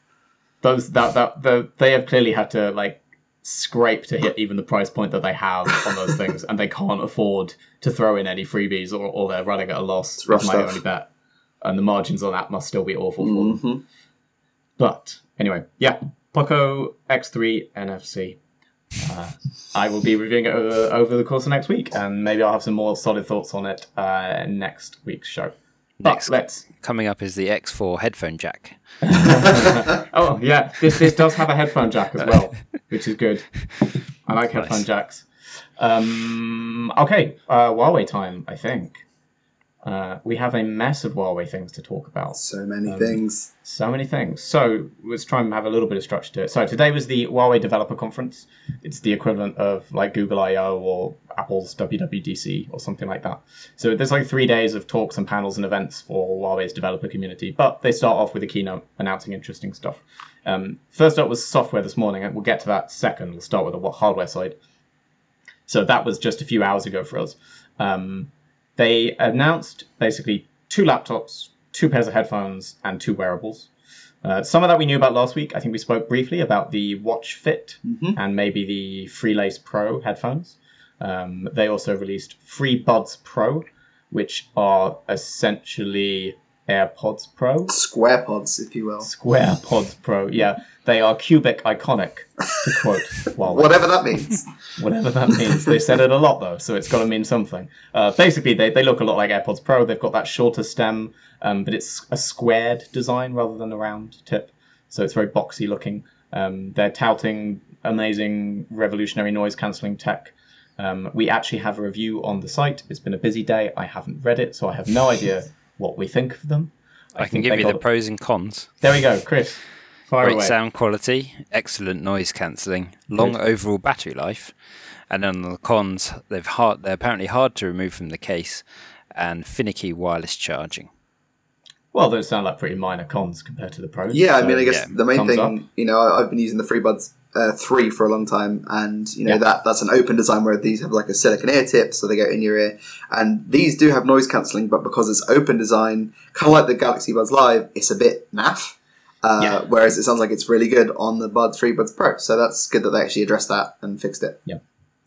those that that the, they have clearly had to like scrape to hit even the price point that they have on those *laughs* things, and they can't afford to throw in any freebies, or, or they're running at a loss. It's rough my stuff. only bet, and the margins on that must still be awful for them. hmm But anyway, yeah, Poco X3 NFC. Uh, I will be reviewing it over, over the course of next week, and maybe I'll have some more solid thoughts on it uh, next week's show. But Next let's coming up is the X4 headphone jack. *laughs* oh yeah, this this does have a headphone jack as well, *laughs* which is good. I like headphone Nice. jacks. Um, okay, uh, Huawei time, I think. Uh, we have a mess of Huawei things to talk about. So many Um, things. So many things. So let's try and have a little bit of structure to it. So today was the Huawei Developer Conference. It's the equivalent of like Google I/O or Apple's WWDC or something like that. So there's like three days of talks and panels and events for Huawei's developer community. But they start off with a keynote announcing interesting stuff. Um, first up was software this morning, and we'll get to that second. We'll start with the hardware side. So that was just a few hours ago for us. Um, they announced basically two laptops, two pairs of headphones, and two wearables. Uh, some of that we knew about last week. I think we spoke briefly about the Watch Fit Mhm. and maybe the Freelace Pro headphones. Um, they also released FreeBuds Pro, which are essentially AirPods Pro. Square pods, if you will. Square Pods Pro, yeah. They are cubic iconic, to quote *laughs* Huawei Whatever that means. whatever that means. They said it a lot though, so it's got to mean something. Uh, basically, they, they look a lot like AirPods Pro. They've got that shorter stem, um, but it's a squared design rather than a round tip, so it's very boxy looking. Um, they're touting amazing revolutionary noise cancelling tech. Um, we actually have a review on the site. It's been a busy day. I haven't read it, so I have no idea what we think of them. I, can give they you the pros and cons. There we go, Chris. Fire Great away. sound quality, excellent noise cancelling, long Good. overall battery life, and on the cons, they've hard, they're apparently hard to remove from the case, and finicky wireless charging. Well, those sound like pretty minor cons compared to the pros. Yeah, I mean, I guess yeah, the main thing, up. you know, I- I've been using the FreeBuds uh, three for a long time, and you know Yeah. that that's an open design where these have like a silicon ear tip, so they go in your ear, and these do have noise cancelling, but because it's open design, kind of like the Galaxy Buds Live, it's a bit naff. Uh, Yeah. Whereas it sounds like it's really good on the Buds FreeBuds Pro, so that's good that they actually addressed that and fixed it. Yeah.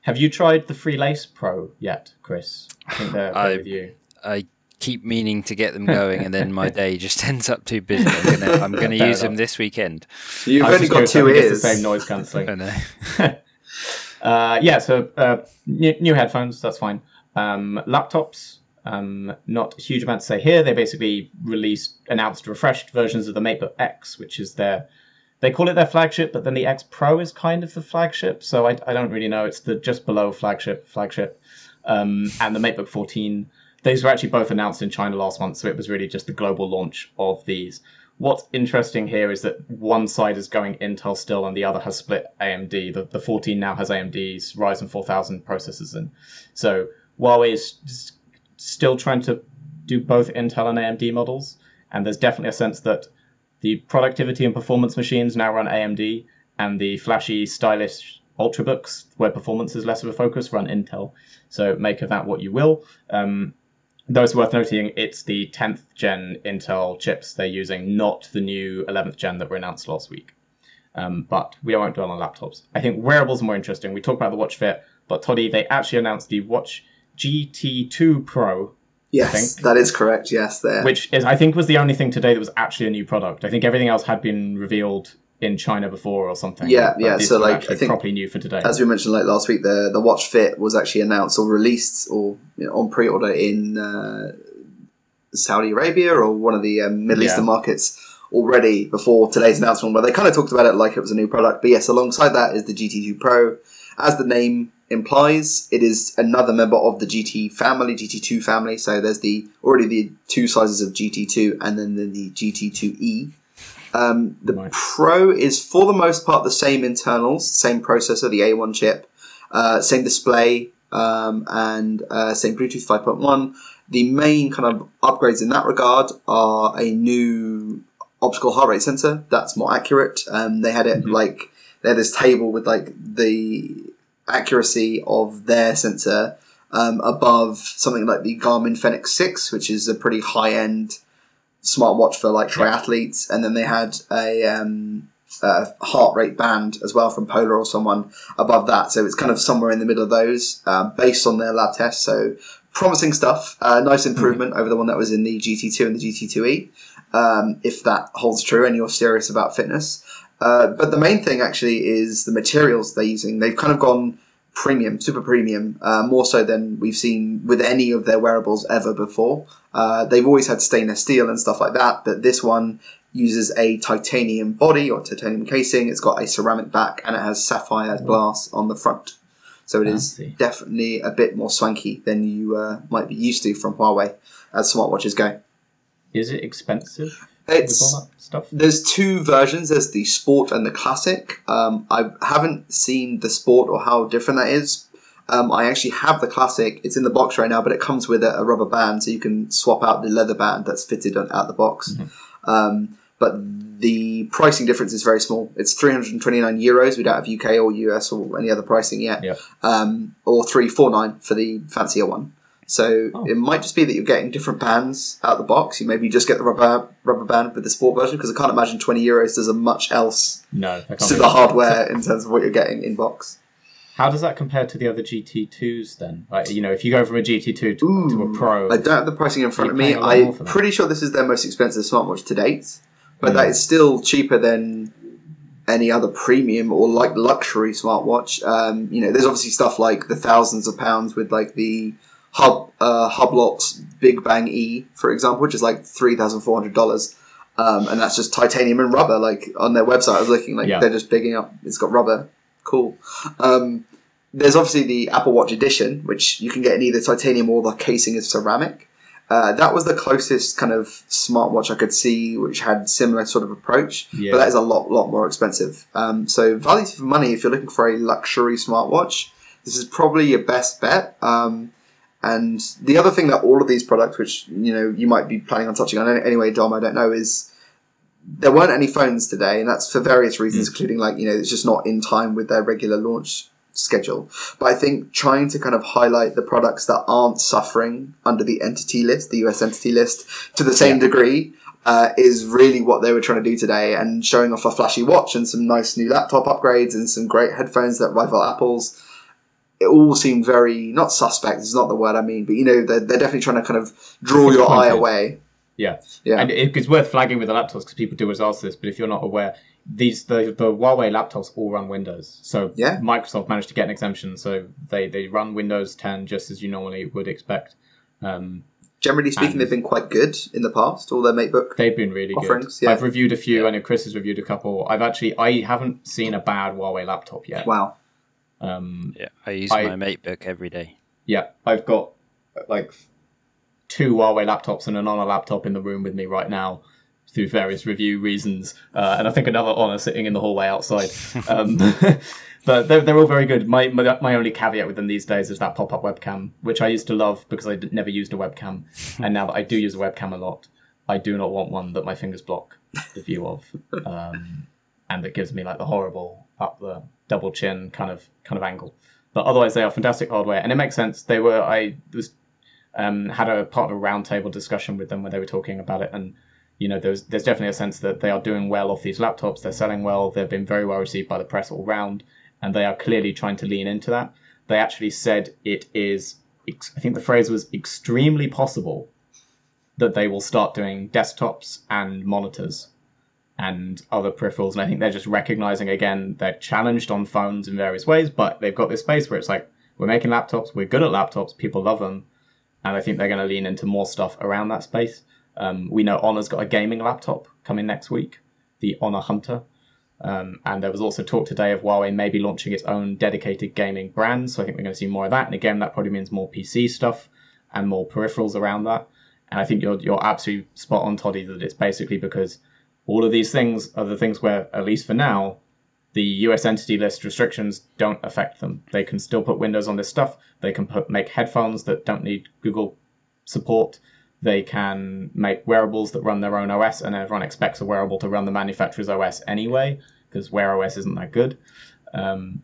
Have you tried the FreeLace Pro yet, Chris? I think they're, they're I- with you. I keep meaning to get them going, and then my *laughs* day just *laughs* ends up too busy. I'm gonna, I'm gonna Fair use them this weekend. You've I was only got curious, two think ears. the same noise cancelling. *laughs* I know. Uh, yeah, so uh, new, new headphones, that's fine. Um, laptops, um, not a huge amount to say here. They basically released, announced refreshed versions of the MateBook X, which is their, they call it their flagship, but then the X Pro is kind of the flagship. So I, I don't really know. It's the just below flagship, flagship. Um, and the MateBook 14. These were actually both announced in China last month, so it was really just the global launch of these. What's interesting here is that one side is going Intel still, and the other has split AMD. The, the 14 now has AMD's Ryzen 4000 processors in. So Huawei is still trying to do both Intel and AMD models, and there's definitely a sense that the productivity and performance machines now run AMD, and the flashy, stylish ultrabooks, where performance is less of a focus, run Intel. So make of that what you will. Um, though it's worth noting, it's the 10th gen Intel chips they're using, not the new 11th gen that were announced last week. Um, but we won't dwell on laptops. I think wearables are more interesting. We talked about the Watch Fit, but Toddy, they actually announced the Watch GT2 Pro, Yes, that is correct. Yes, there. which is I think was the only thing today that was actually a new product. I think everything else had been revealed in China before or something. Yeah, yeah, so, like, I think- properly new for today. as we mentioned like last week, the the Watch Fit was actually announced or released or you know, on pre-order in uh, Saudi Arabia or one of the um, Middle Yeah. Eastern markets already before today's announcement. Where they kind of talked about it like it was a new product, but yes, alongside that is the GT2 Pro. As the name implies, it is another member of the GT family, GT2 family. So there's the already the two sizes of GT2 and then the, the GT2e. Um, the Right. Pro is for the most part the same internals, same processor, the A1 chip, uh, same display, um, and uh, same Bluetooth 5.1. The main kind of upgrades in that regard are a new optical heart rate sensor that's more accurate. Um, they had it Mhm. like they had this table with like the accuracy of their sensor um, above something like the Garmin Fenix 6, which is a pretty high end smartwatch for like triathletes, and then they had a, um, a heart rate band as well from Polar or someone above that. So it's kind of somewhere in the middle of those, uh, based on their lab tests. So promising stuff. Uh, nice improvement over the one that was in the GT2 and the GT2e. Um, if that holds true and you're serious about fitness. Uh, but the main thing actually is the materials they're using. They've kind of gone premium, super premium, uh, more so than we've seen with any of their wearables ever before. Uh, they've always had stainless steel and stuff like that, but this one uses a titanium body or titanium casing. It's got a ceramic back and it has sapphire glass on the front. So it is definitely a bit more swanky than you uh, might be used to from Huawei as smartwatches go. Is it expensive It's stuff? there's two versions. There's the sport and the classic. Um, I haven't seen the sport or how different that is. Um, I actually have the classic. It's in the box right now, but it comes with a, a rubber band, so you can swap out the leather band that's fitted on, out the box. Um, but the pricing difference is very small. It's 329 euros. We don't have UK or US or any other pricing yet. Yeah. Um, or 349 for the fancier one. So Oh. it might just be that you're getting different bands out the box. You maybe just get the rubber rubber band with the sport version because I can't imagine 20 euros does a much else No, to the hardware in terms of what you're getting in box. How does that compare to the other GT2s then? Like, you know, if you go from a GT2 to, to a Pro, I don't have the pricing in front of me. paying a lot more I'm pretty sure this is their most expensive smartwatch to date, but Mm. that is still cheaper than any other premium or like luxury smartwatch. Um, you know, there's obviously stuff like the thousands of pounds with like the Hub uh, Hublot's Big Bang E, for example, which is like three thousand four hundred dollars. Um, and that's just titanium and rubber. Like on their website, I was looking like Yeah. they're just bigging up. It's got rubber. Cool. Um, there's obviously the Apple Watch Edition, which you can get in either titanium or the casing is ceramic. Uh, that was the closest kind of smartwatch I could see, which had similar sort of approach. Yeah. But that is a lot, lot more expensive. Um, so value for money, if you're looking for a luxury smartwatch, this is probably your best bet. Um, and the other thing that all of these products, which you know you might be planning on touching on any- anyway, Dom, I don't know, is there weren't any phones today, and that's for various reasons, including like you know it's just not in time with their regular launch schedule. But I think trying to kind of highlight the products that aren't suffering under the entity list, the US entity list, to the same Yeah. degree. Uh, is really what they were trying to do today, and showing off a flashy watch and some nice new laptop upgrades and some great headphones that rival Apple's. It all seemed very not suspect. Is not the word I mean, but you know they're, they're definitely trying to kind of draw your eye away. Yeah. Yeah. And it, it's worth flagging with the laptops because people do ask this, but if you're not aware, these the, the Huawei laptops all run Windows. So Yeah. Microsoft managed to get an exemption, so they, they run Windows 10 just as you normally would expect. Um, Generally speaking, they've been quite good in the past. All their MateBook. they've been really Offerings, good. yeah. I've reviewed a few. I know Chris has reviewed a couple. I've actually I haven't seen a bad Huawei laptop yet. Wow. Um, yeah, I use I- my MateBook every day. Yeah, I've got like two Huawei laptops and an Honor laptop in the room with me right now through various review reasons, uh, and I think another Honor sitting in the hallway outside. *laughs* Um, *laughs* but they're, they're all very good. My, my my only caveat with them these days is that pop up webcam, which I used to love because I d- never used a webcam, *laughs* and now that I do use a webcam a lot, I do not want one that my fingers block the view of, um, and that gives me like the horrible up the double chin kind of kind of angle. But otherwise, they are fantastic hardware, and it makes sense. They were I was um, had a part of a roundtable discussion with them where they were talking about it, and you know, there's there's definitely a sense that they are doing well off these laptops. They're selling well. They've been very well received by the press all round, and they are clearly trying to lean into that. They actually said it is. I think the phrase was extremely possible that they will start doing desktops and monitors and other peripherals. And I think they're just recognizing again they're challenged on phones in various ways, but they've got this space where it's like we're making laptops, we're good at laptops, people love them, and I think they're going to lean into more stuff around that space. Um, we know Honor's got a gaming laptop coming next week, the Honor Hunter. Um, and there was also talk today of Huawei maybe launching its own dedicated gaming brand. So I think we're going to see more of that. And again, that probably means more PC stuff and more peripherals around that. And I think you're you're absolutely spot on, Toddy, that it's basically because all of these things are the things where, at least for now, the US entity list restrictions don't affect them. They can still put Windows on this stuff. They can put make headphones that don't need Google support. They can make wearables that run their own OS, and everyone expects a wearable to run the manufacturer's OS anyway, because Wear OS isn't that good. Um,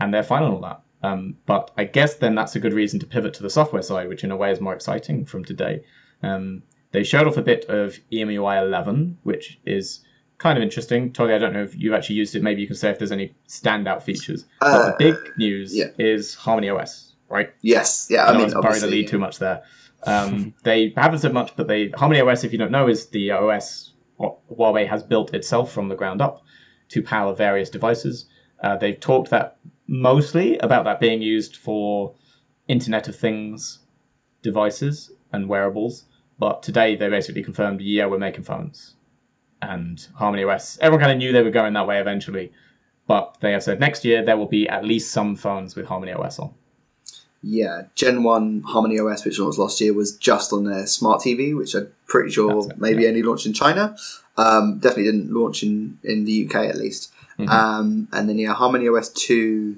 and they're fine on all that. Um, but I guess then that's a good reason to pivot to the software side, which in a way is more exciting from today. Um, they showed off a bit of EMUI 11, which is kind of interesting. Tolly, I don't know if you've actually used it. Maybe you can say if there's any standout features. but Uh, the big news yeah. is Harmony OS, right? Yes. Yeah. I I don't mean, to bury the lead too much there. *laughs* Um, they haven't said much, but they Harmony OS, if you don't know, is the OS Huawei has built itself from the ground up to power various devices. Uh, they've talked that mostly about that being used for Internet of Things devices and wearables. But today they basically confirmed, yeah, we're making phones. And Harmony OS, everyone kind of knew they were going that way eventually. but they have said next year there will be at least some phones with Harmony OS on. Yeah, Gen 1 Harmony OS, which launched last year, was just on their smart TV, which I'm pretty sure it, maybe yeah. only launched in China. Um, definitely didn't launch in, in the UK at least. Mhm. Um, and then, yeah, Harmony OS 2,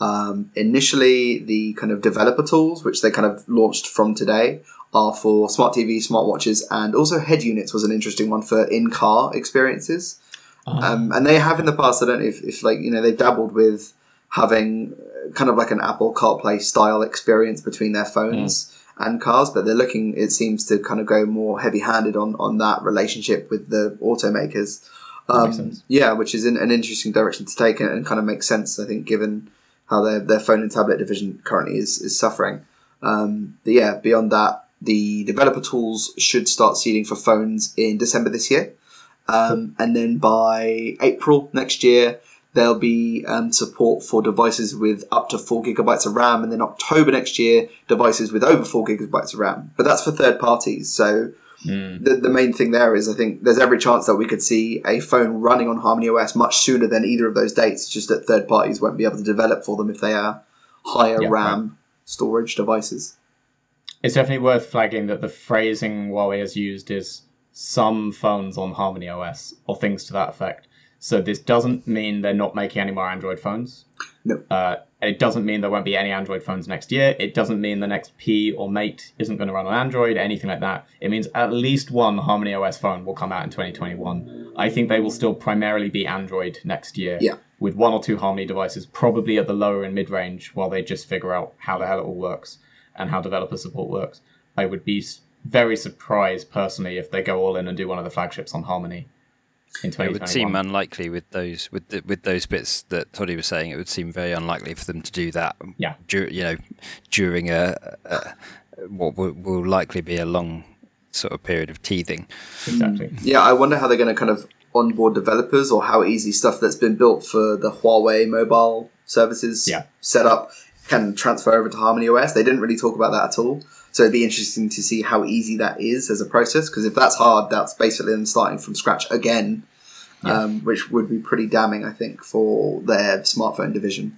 um, initially the kind of developer tools, which they kind of launched from today, are for smart TV, smartwatches, and also head units was an interesting one for in car experiences. Um, and they have in the past. I don't know if, if like you know they've dabbled with having uh, kind of like an Apple CarPlay style experience between their phones and cars, but they're looking. It seems to kind of go more heavy handed on on that relationship with the automakers. Um, yeah, which is in, an interesting direction to take and, and kind of makes sense. I think given how their their phone and tablet division currently is is suffering. Um, but yeah, beyond that, the developer tools should start seeding for phones in December this year. Um, and then by April next year, there'll be um, support for devices with up to 4 gigabytes of RAM. And then October next year, devices with over 4 gigabytes of RAM. But that's for third parties. So Mm. the, the main thing there is I think there's every chance that we could see a phone running on Harmony OS much sooner than either of those dates. It's just that third parties won't be able to develop for them if they are higher Yeah, RAM storage devices. It's definitely worth flagging that the phrasing Huawei has used is some phones on Harmony OS or things to that effect. So this doesn't mean they're not making any more Android phones. No. Uh, it doesn't mean there won't be any Android phones next year. It doesn't mean the next P or Mate isn't going to run on Android, anything like that. It means at least one Harmony OS phone will come out in 2021. I think they will still primarily be Android next year. Yeah. With one or two Harmony devices, probably at the lower and mid range, while they just figure out how the hell it all works and how developer support works. I would be very surprised personally if they go all in and do one of the flagships on Harmony It would seem unlikely with those with the, with those bits that Toddy was saying. It would seem very unlikely for them to do that. Yeah. dur- you know, during a, a what will, will likely be a long sort of period of teething. exactly. Yeah, I wonder how they're going to kind of onboard developers or how easy stuff that's been built for the Huawei mobile services Yeah. set up can transfer over to Harmony OS. They didn't really talk about that at all. So it'd be interesting to see how easy that is as a process because if that's hard, that's basically them starting from scratch again, Yeah. um, which would be pretty damning, I think, for their smartphone division.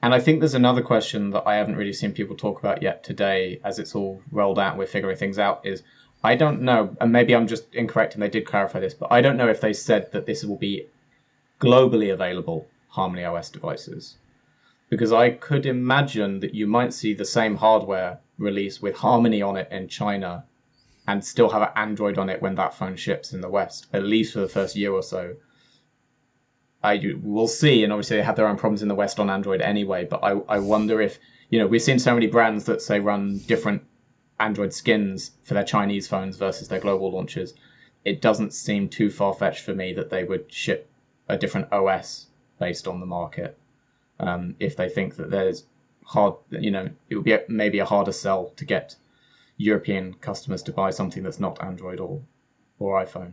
And I think there's another question that I haven't really seen people talk about yet today, as it's all rolled out we're figuring things out. Is I don't know, and maybe I'm just incorrect, and they did clarify this, but I don't know if they said that this will be globally available Harmony OS devices, because I could imagine that you might see the same hardware release with Harmony on it in China, and still have an Android on it when that phone ships in the West, at least for the first year or so. I we'll see, and obviously they have their own problems in the West on Android anyway. But I I wonder if you know we've seen so many brands that say run different Android skins for their Chinese phones versus their global launches. It doesn't seem too far fetched for me that they would ship a different OS based on the market. Um, if they think that there's hard, you know, it would be a, maybe a harder sell to get European customers to buy something that's not Android or or iPhone.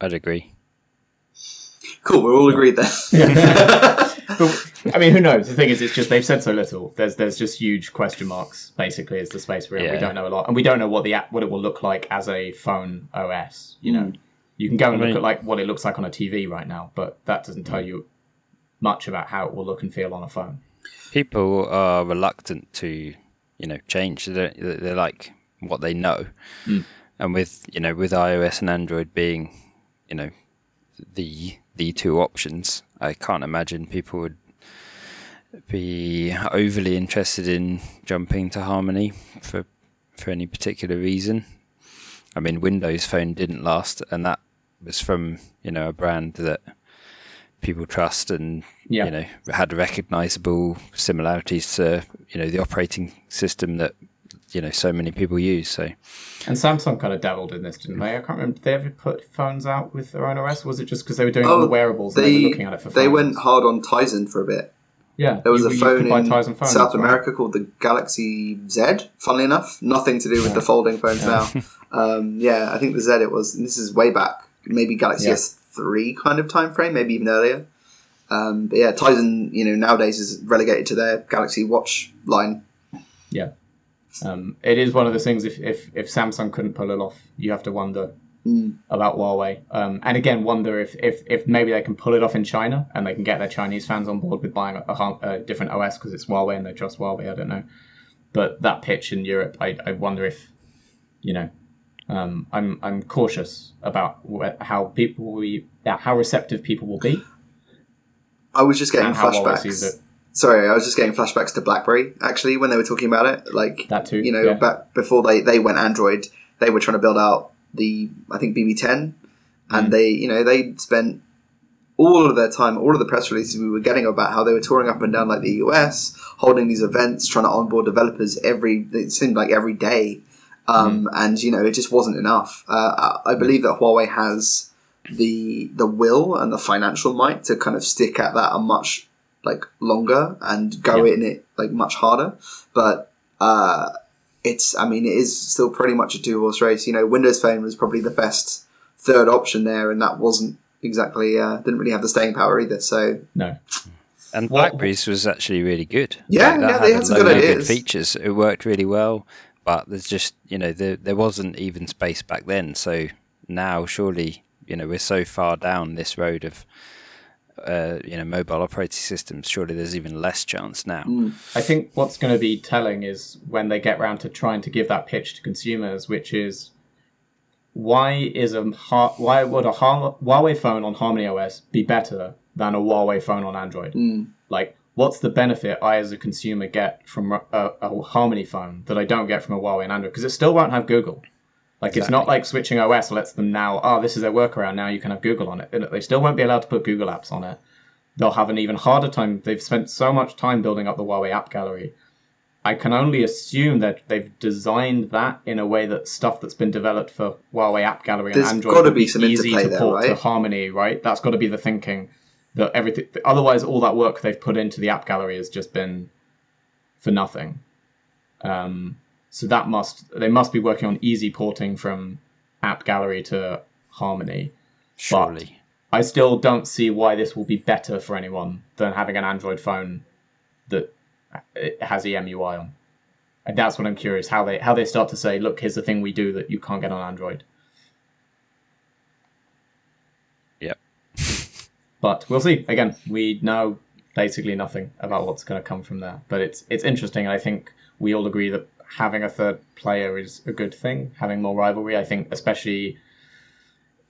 I'd agree. Cool, we're all agreed there. *laughs* *laughs* but I mean, who knows? The thing is, it's just they've said so little. There's there's just huge question marks. Basically, is the space we're in. We don't know a lot, and we don't know what the app, what it will look like as a phone OS. You know, you can go and I look mean- at like what it looks like on a TV right now, but that doesn't tell you much about how it will look and feel on a phone. People are reluctant to, you know, change. They don't- they like what they know, Mm. and with you know with iOS and Android being, you know, the the two options, I can't imagine people would be overly interested in jumping to Harmony for for any particular reason. I mean, Windows Phone didn't last, and that was from you know a brand that people trust and Yeah. you know had recognizable similarities to you know the operating system that you know so many people use. So And Samsung kind of dabbled in this, didn't they? I can't remember. Did they ever put phones out with their own OS? Was it just because they were doing all Oh, the wearables and they They were looking at it for they phones? went hard on Tizen for a bit. Yeah, There was you- a phone in Tizen phones, South right? America called the Galaxy Z. Funnily enough, nothing to do with the folding phones now. *laughs* Um, yeah, I think the Z it was. And this is way back, maybe Galaxy Yeah. S3 kind of time frame, maybe even earlier. Um, but yeah, Tizen, you know, nowadays is relegated to their Galaxy Watch line. Yeah. Um, it is one of those things. If, if if Samsung couldn't pull it off, you have to wonder Mm. about Huawei. Um, and again, wonder if, if if maybe they can pull it off in China and they can get their Chinese fans on board with buying a, a, a different OS because it's Huawei and they trust Huawei. I don't know, but that pitch in Europe, I, I wonder if you know. Um, I'm I'm cautious about wh- how people be, yeah, how receptive people will be. I was just getting And how Huawei sees flashbacks. Sorry, I was just getting flashbacks to BlackBerry actually when they were talking about it. Like That too, you know, yeah. back before they they went Android, they were trying to build out the I think BB10, and Mm. they you know they spent all of their time, all of the press releases we were getting about how they were touring up and down like the US, holding these events, trying to onboard developers every it seemed like every day, um, and you know it just wasn't enough. Uh, I I believe that Huawei has the the will and the financial might to kind of stick at that a much like longer and go Yeah. in it like much harder, but. Uh, it's I mean it is still pretty much a two horse race. You know, Windows Phone was probably the best third option there, and that wasn't exactly uh, didn't really have the staying power either. So No, And What- Blackberry's was actually really good. Yeah, that yeah, they had a some good of ideas. features. It worked really well, but there's just you know there there wasn't even space back then. So now surely you know we're so far down this road of uh, you know mobile operating systems. Surely there's even less chance now. I think what's going to be telling is when they get round to trying to give that pitch to consumers, which is why is a why would a Huawei phone on Harmony OS be better than a Huawei phone on Android? Like, what's the benefit I as a consumer get from a, a Harmony phone that I don't get from a Huawei and Android? Because it still won't have Google. Like, it's not like switching OS lets them now. Oh, this is their workaround. Now you can have Google on it. And They still won't be allowed to put Google apps on it they'll have an even harder time. They've spent so much time building up the Huawei app gallery. I can only assume that they've designed that in a way that stuff that's been developed for Huawei app gallery and There's Android gotta be some easy interplay to there, port to? Harmony, right? That's got to be the thinking. That everything. Otherwise, all that work they've put into the app gallery has just been for nothing. Um, so that must they must be working on easy porting from app gallery to Harmony. Surely. I still don't see why this will be better for anyone than having an Android phone that has EMUI on. And that's what I'm curious how they how they start to say, look, here's the thing we do that you can't get on Android. But we'll see. Again, we know basically nothing about what's going to come from there. But it's it's interesting, I think we all agree that having a third player is a good thing. Having more rivalry, I think, especially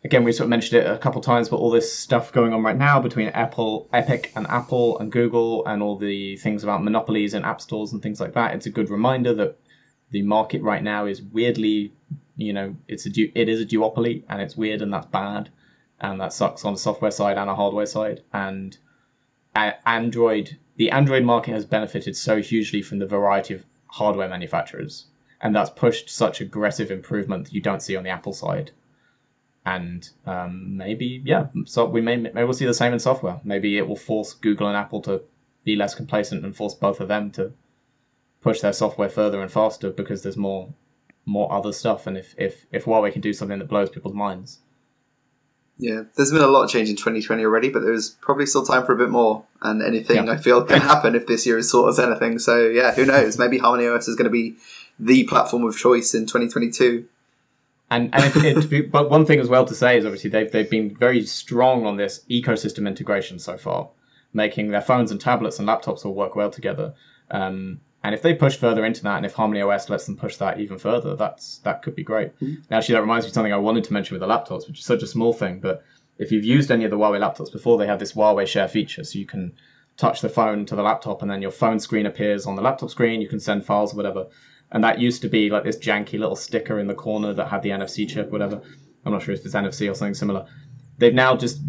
again, we sort of mentioned it a couple times, but all this stuff going on right now between Apple, Epic, and Apple and Google, and all the things about monopolies and app stores and things like that. It's a good reminder that the market right now is weirdly, you know, it's a du- it is a duopoly, and it's weird, and that's bad, and that sucks on the software side and a hardware side. And Android, the Android market has benefited so hugely from the variety of hardware manufacturers, and that's pushed such aggressive improvement that you don't see on the Apple side. And um, maybe yeah so we may maybe we'll see the same in software. Maybe it will force google and apple to be less complacent and force both of them to push their software further and faster because there's more more other stuff. And if if if huawei can do something that blows people's minds yeah, there's been a lot of change in 2020 already, but there's probably still time for a bit more. And anything Yeah. I feel can *laughs* happen if this year is taught us anything. So yeah, who knows? Maybe Harmony OS is going to be the platform of choice in 2022. And and it, it, but one thing as well to say is obviously they've they've been very strong on this ecosystem integration so far, making their phones and tablets and laptops all work well together. Um, and if they push further into that, and if Harmony OS lets them push that even further, that's that could be great. Hmm. Actually, that reminds me of something I wanted to mention with the laptops, which is such a small thing, but if you've used any of the Huawei laptops before, they have this Huawei Share feature, so you can touch the phone to the laptop, and then your phone screen appears on the laptop screen. You can send files or whatever. And that used to be like this janky little sticker in the corner that had the NFC chip, whatever. I'm not sure if it's NFC or something similar. They've now just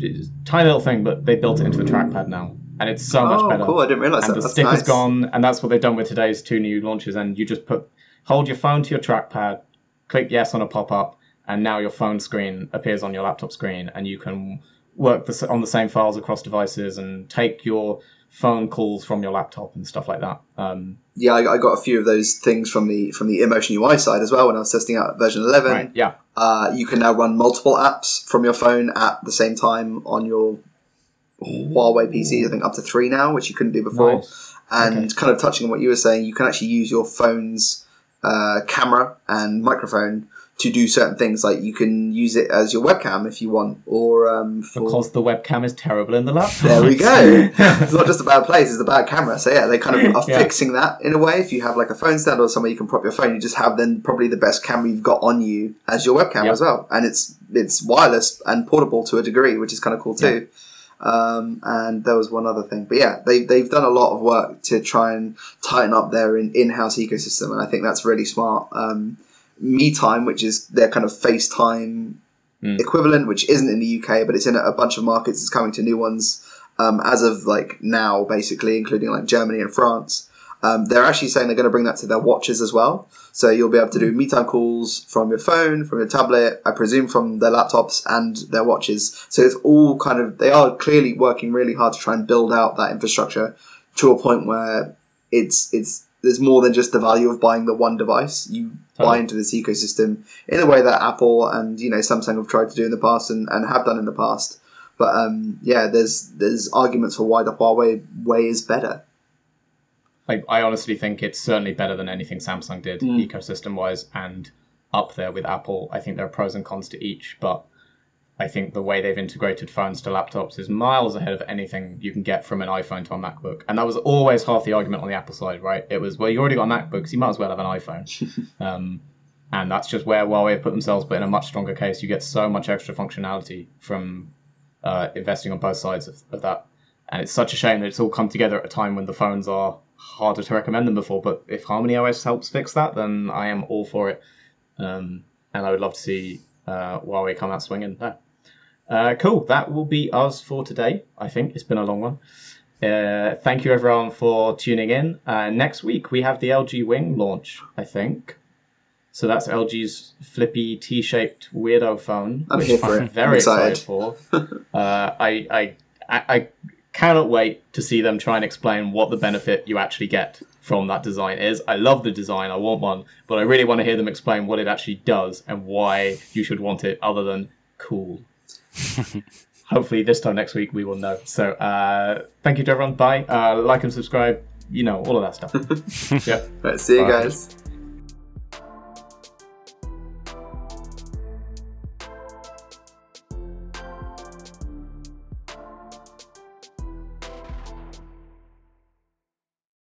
tiny little thing, but they built it into the trackpad now, and it's so much better. oh, cool! I didn't realize and that. the That's sticker's nice. gone, and that's what they've done with today's two new launches. And you just put hold your phone to your trackpad, click yes on a pop up, and now your phone screen appears on your laptop screen, and you can work the, on the same files across devices and take your phone calls from your laptop and stuff like that. Um, Yeah, I, I got a few of those things from the from the Emotion UI side as well when I was testing out version 11. right? Yeah. Uh, you can now run multiple apps from your phone at the same time on your Huawei PCs, I think up to three now, which you couldn't do before. Nice. And Okay. kind of touching on what you were saying, you can actually use your phone's uh, camera and microphone to do certain things. Like you can use it as your webcam if you want, or um, for Because the webcam is terrible in the laptop. there we go. *laughs* it's not just a bad place; it's a bad camera. So yeah, they kind of are Yeah. fixing that in a way. If you have like a phone stand or somewhere you can prop your phone, you just have then probably the best camera you've got on you as your webcam Yep. as well, and it's it's wireless and portable to a degree, which is kind of cool too. Um, and there was one other thing, but yeah, they they've done a lot of work to try and tighten up their in, in-house ecosystem, and I think that's really smart. Um, MeeTime, which is their kind of FaceTime Mm. equivalent, which isn't in the UK, but it's in a, bunch of markets. It's coming to new ones um, as of like now, basically, including like Germany and France. Um, they're actually saying they're going to bring that to their watches as well. So you'll be able to do MeeTime calls from your phone, from your tablet, I presume from their laptops and their watches. So it's all kind of, they are clearly working really hard to try and build out that infrastructure to a point where it's, it's, there's more than just the value of buying the one device. You buy into this ecosystem in a way that Apple and, you know, Samsung have tried to do in the past and, and have done in the past. But um, yeah, there's there's arguments for why the Huawei way is better. I, I honestly think it's certainly better than anything Samsung did Mm. ecosystem wise and up there with Apple. I think there are pros and cons to each, but I think the way they've integrated phones to laptops is miles ahead of anything you can get from an iPhone to a MacBook. And that was always half the argument on the Apple side, right? It was, well, you already got a MacBook, so you might as well have an iPhone. *laughs* um, and that's just where Huawei have put themselves, but in a much stronger case, you get so much extra functionality from uh, investing on both sides of, of that. And it's such a shame that it's all come together at a time when the phones are harder to recommend than before. But if Harmony OS helps fix that, then I am all for it. Um, and I would love to see uh, Huawei come out swinging there. Uh, cool. That will be us for today. I think it's been a long one. Uh, thank you everyone for tuning in. Uh, next week we have the LG Wing launch. I think. So that's LG's flippy T-shaped weirdo phone, I'm which here for I'm it. I'm very excited. excited for. uh, I, I, I cannot wait to see them try and explain what the benefit you actually get from that design is. I love the design, I want one, but I really want to hear them explain what it actually does and why you should want it other than cool. *laughs* Hopefully, this time next week we will know. So, uh, thank you to everyone. Bye. Uh, like and subscribe. You know, all of that stuff. *laughs* yeah. Right, see you Bye. guys.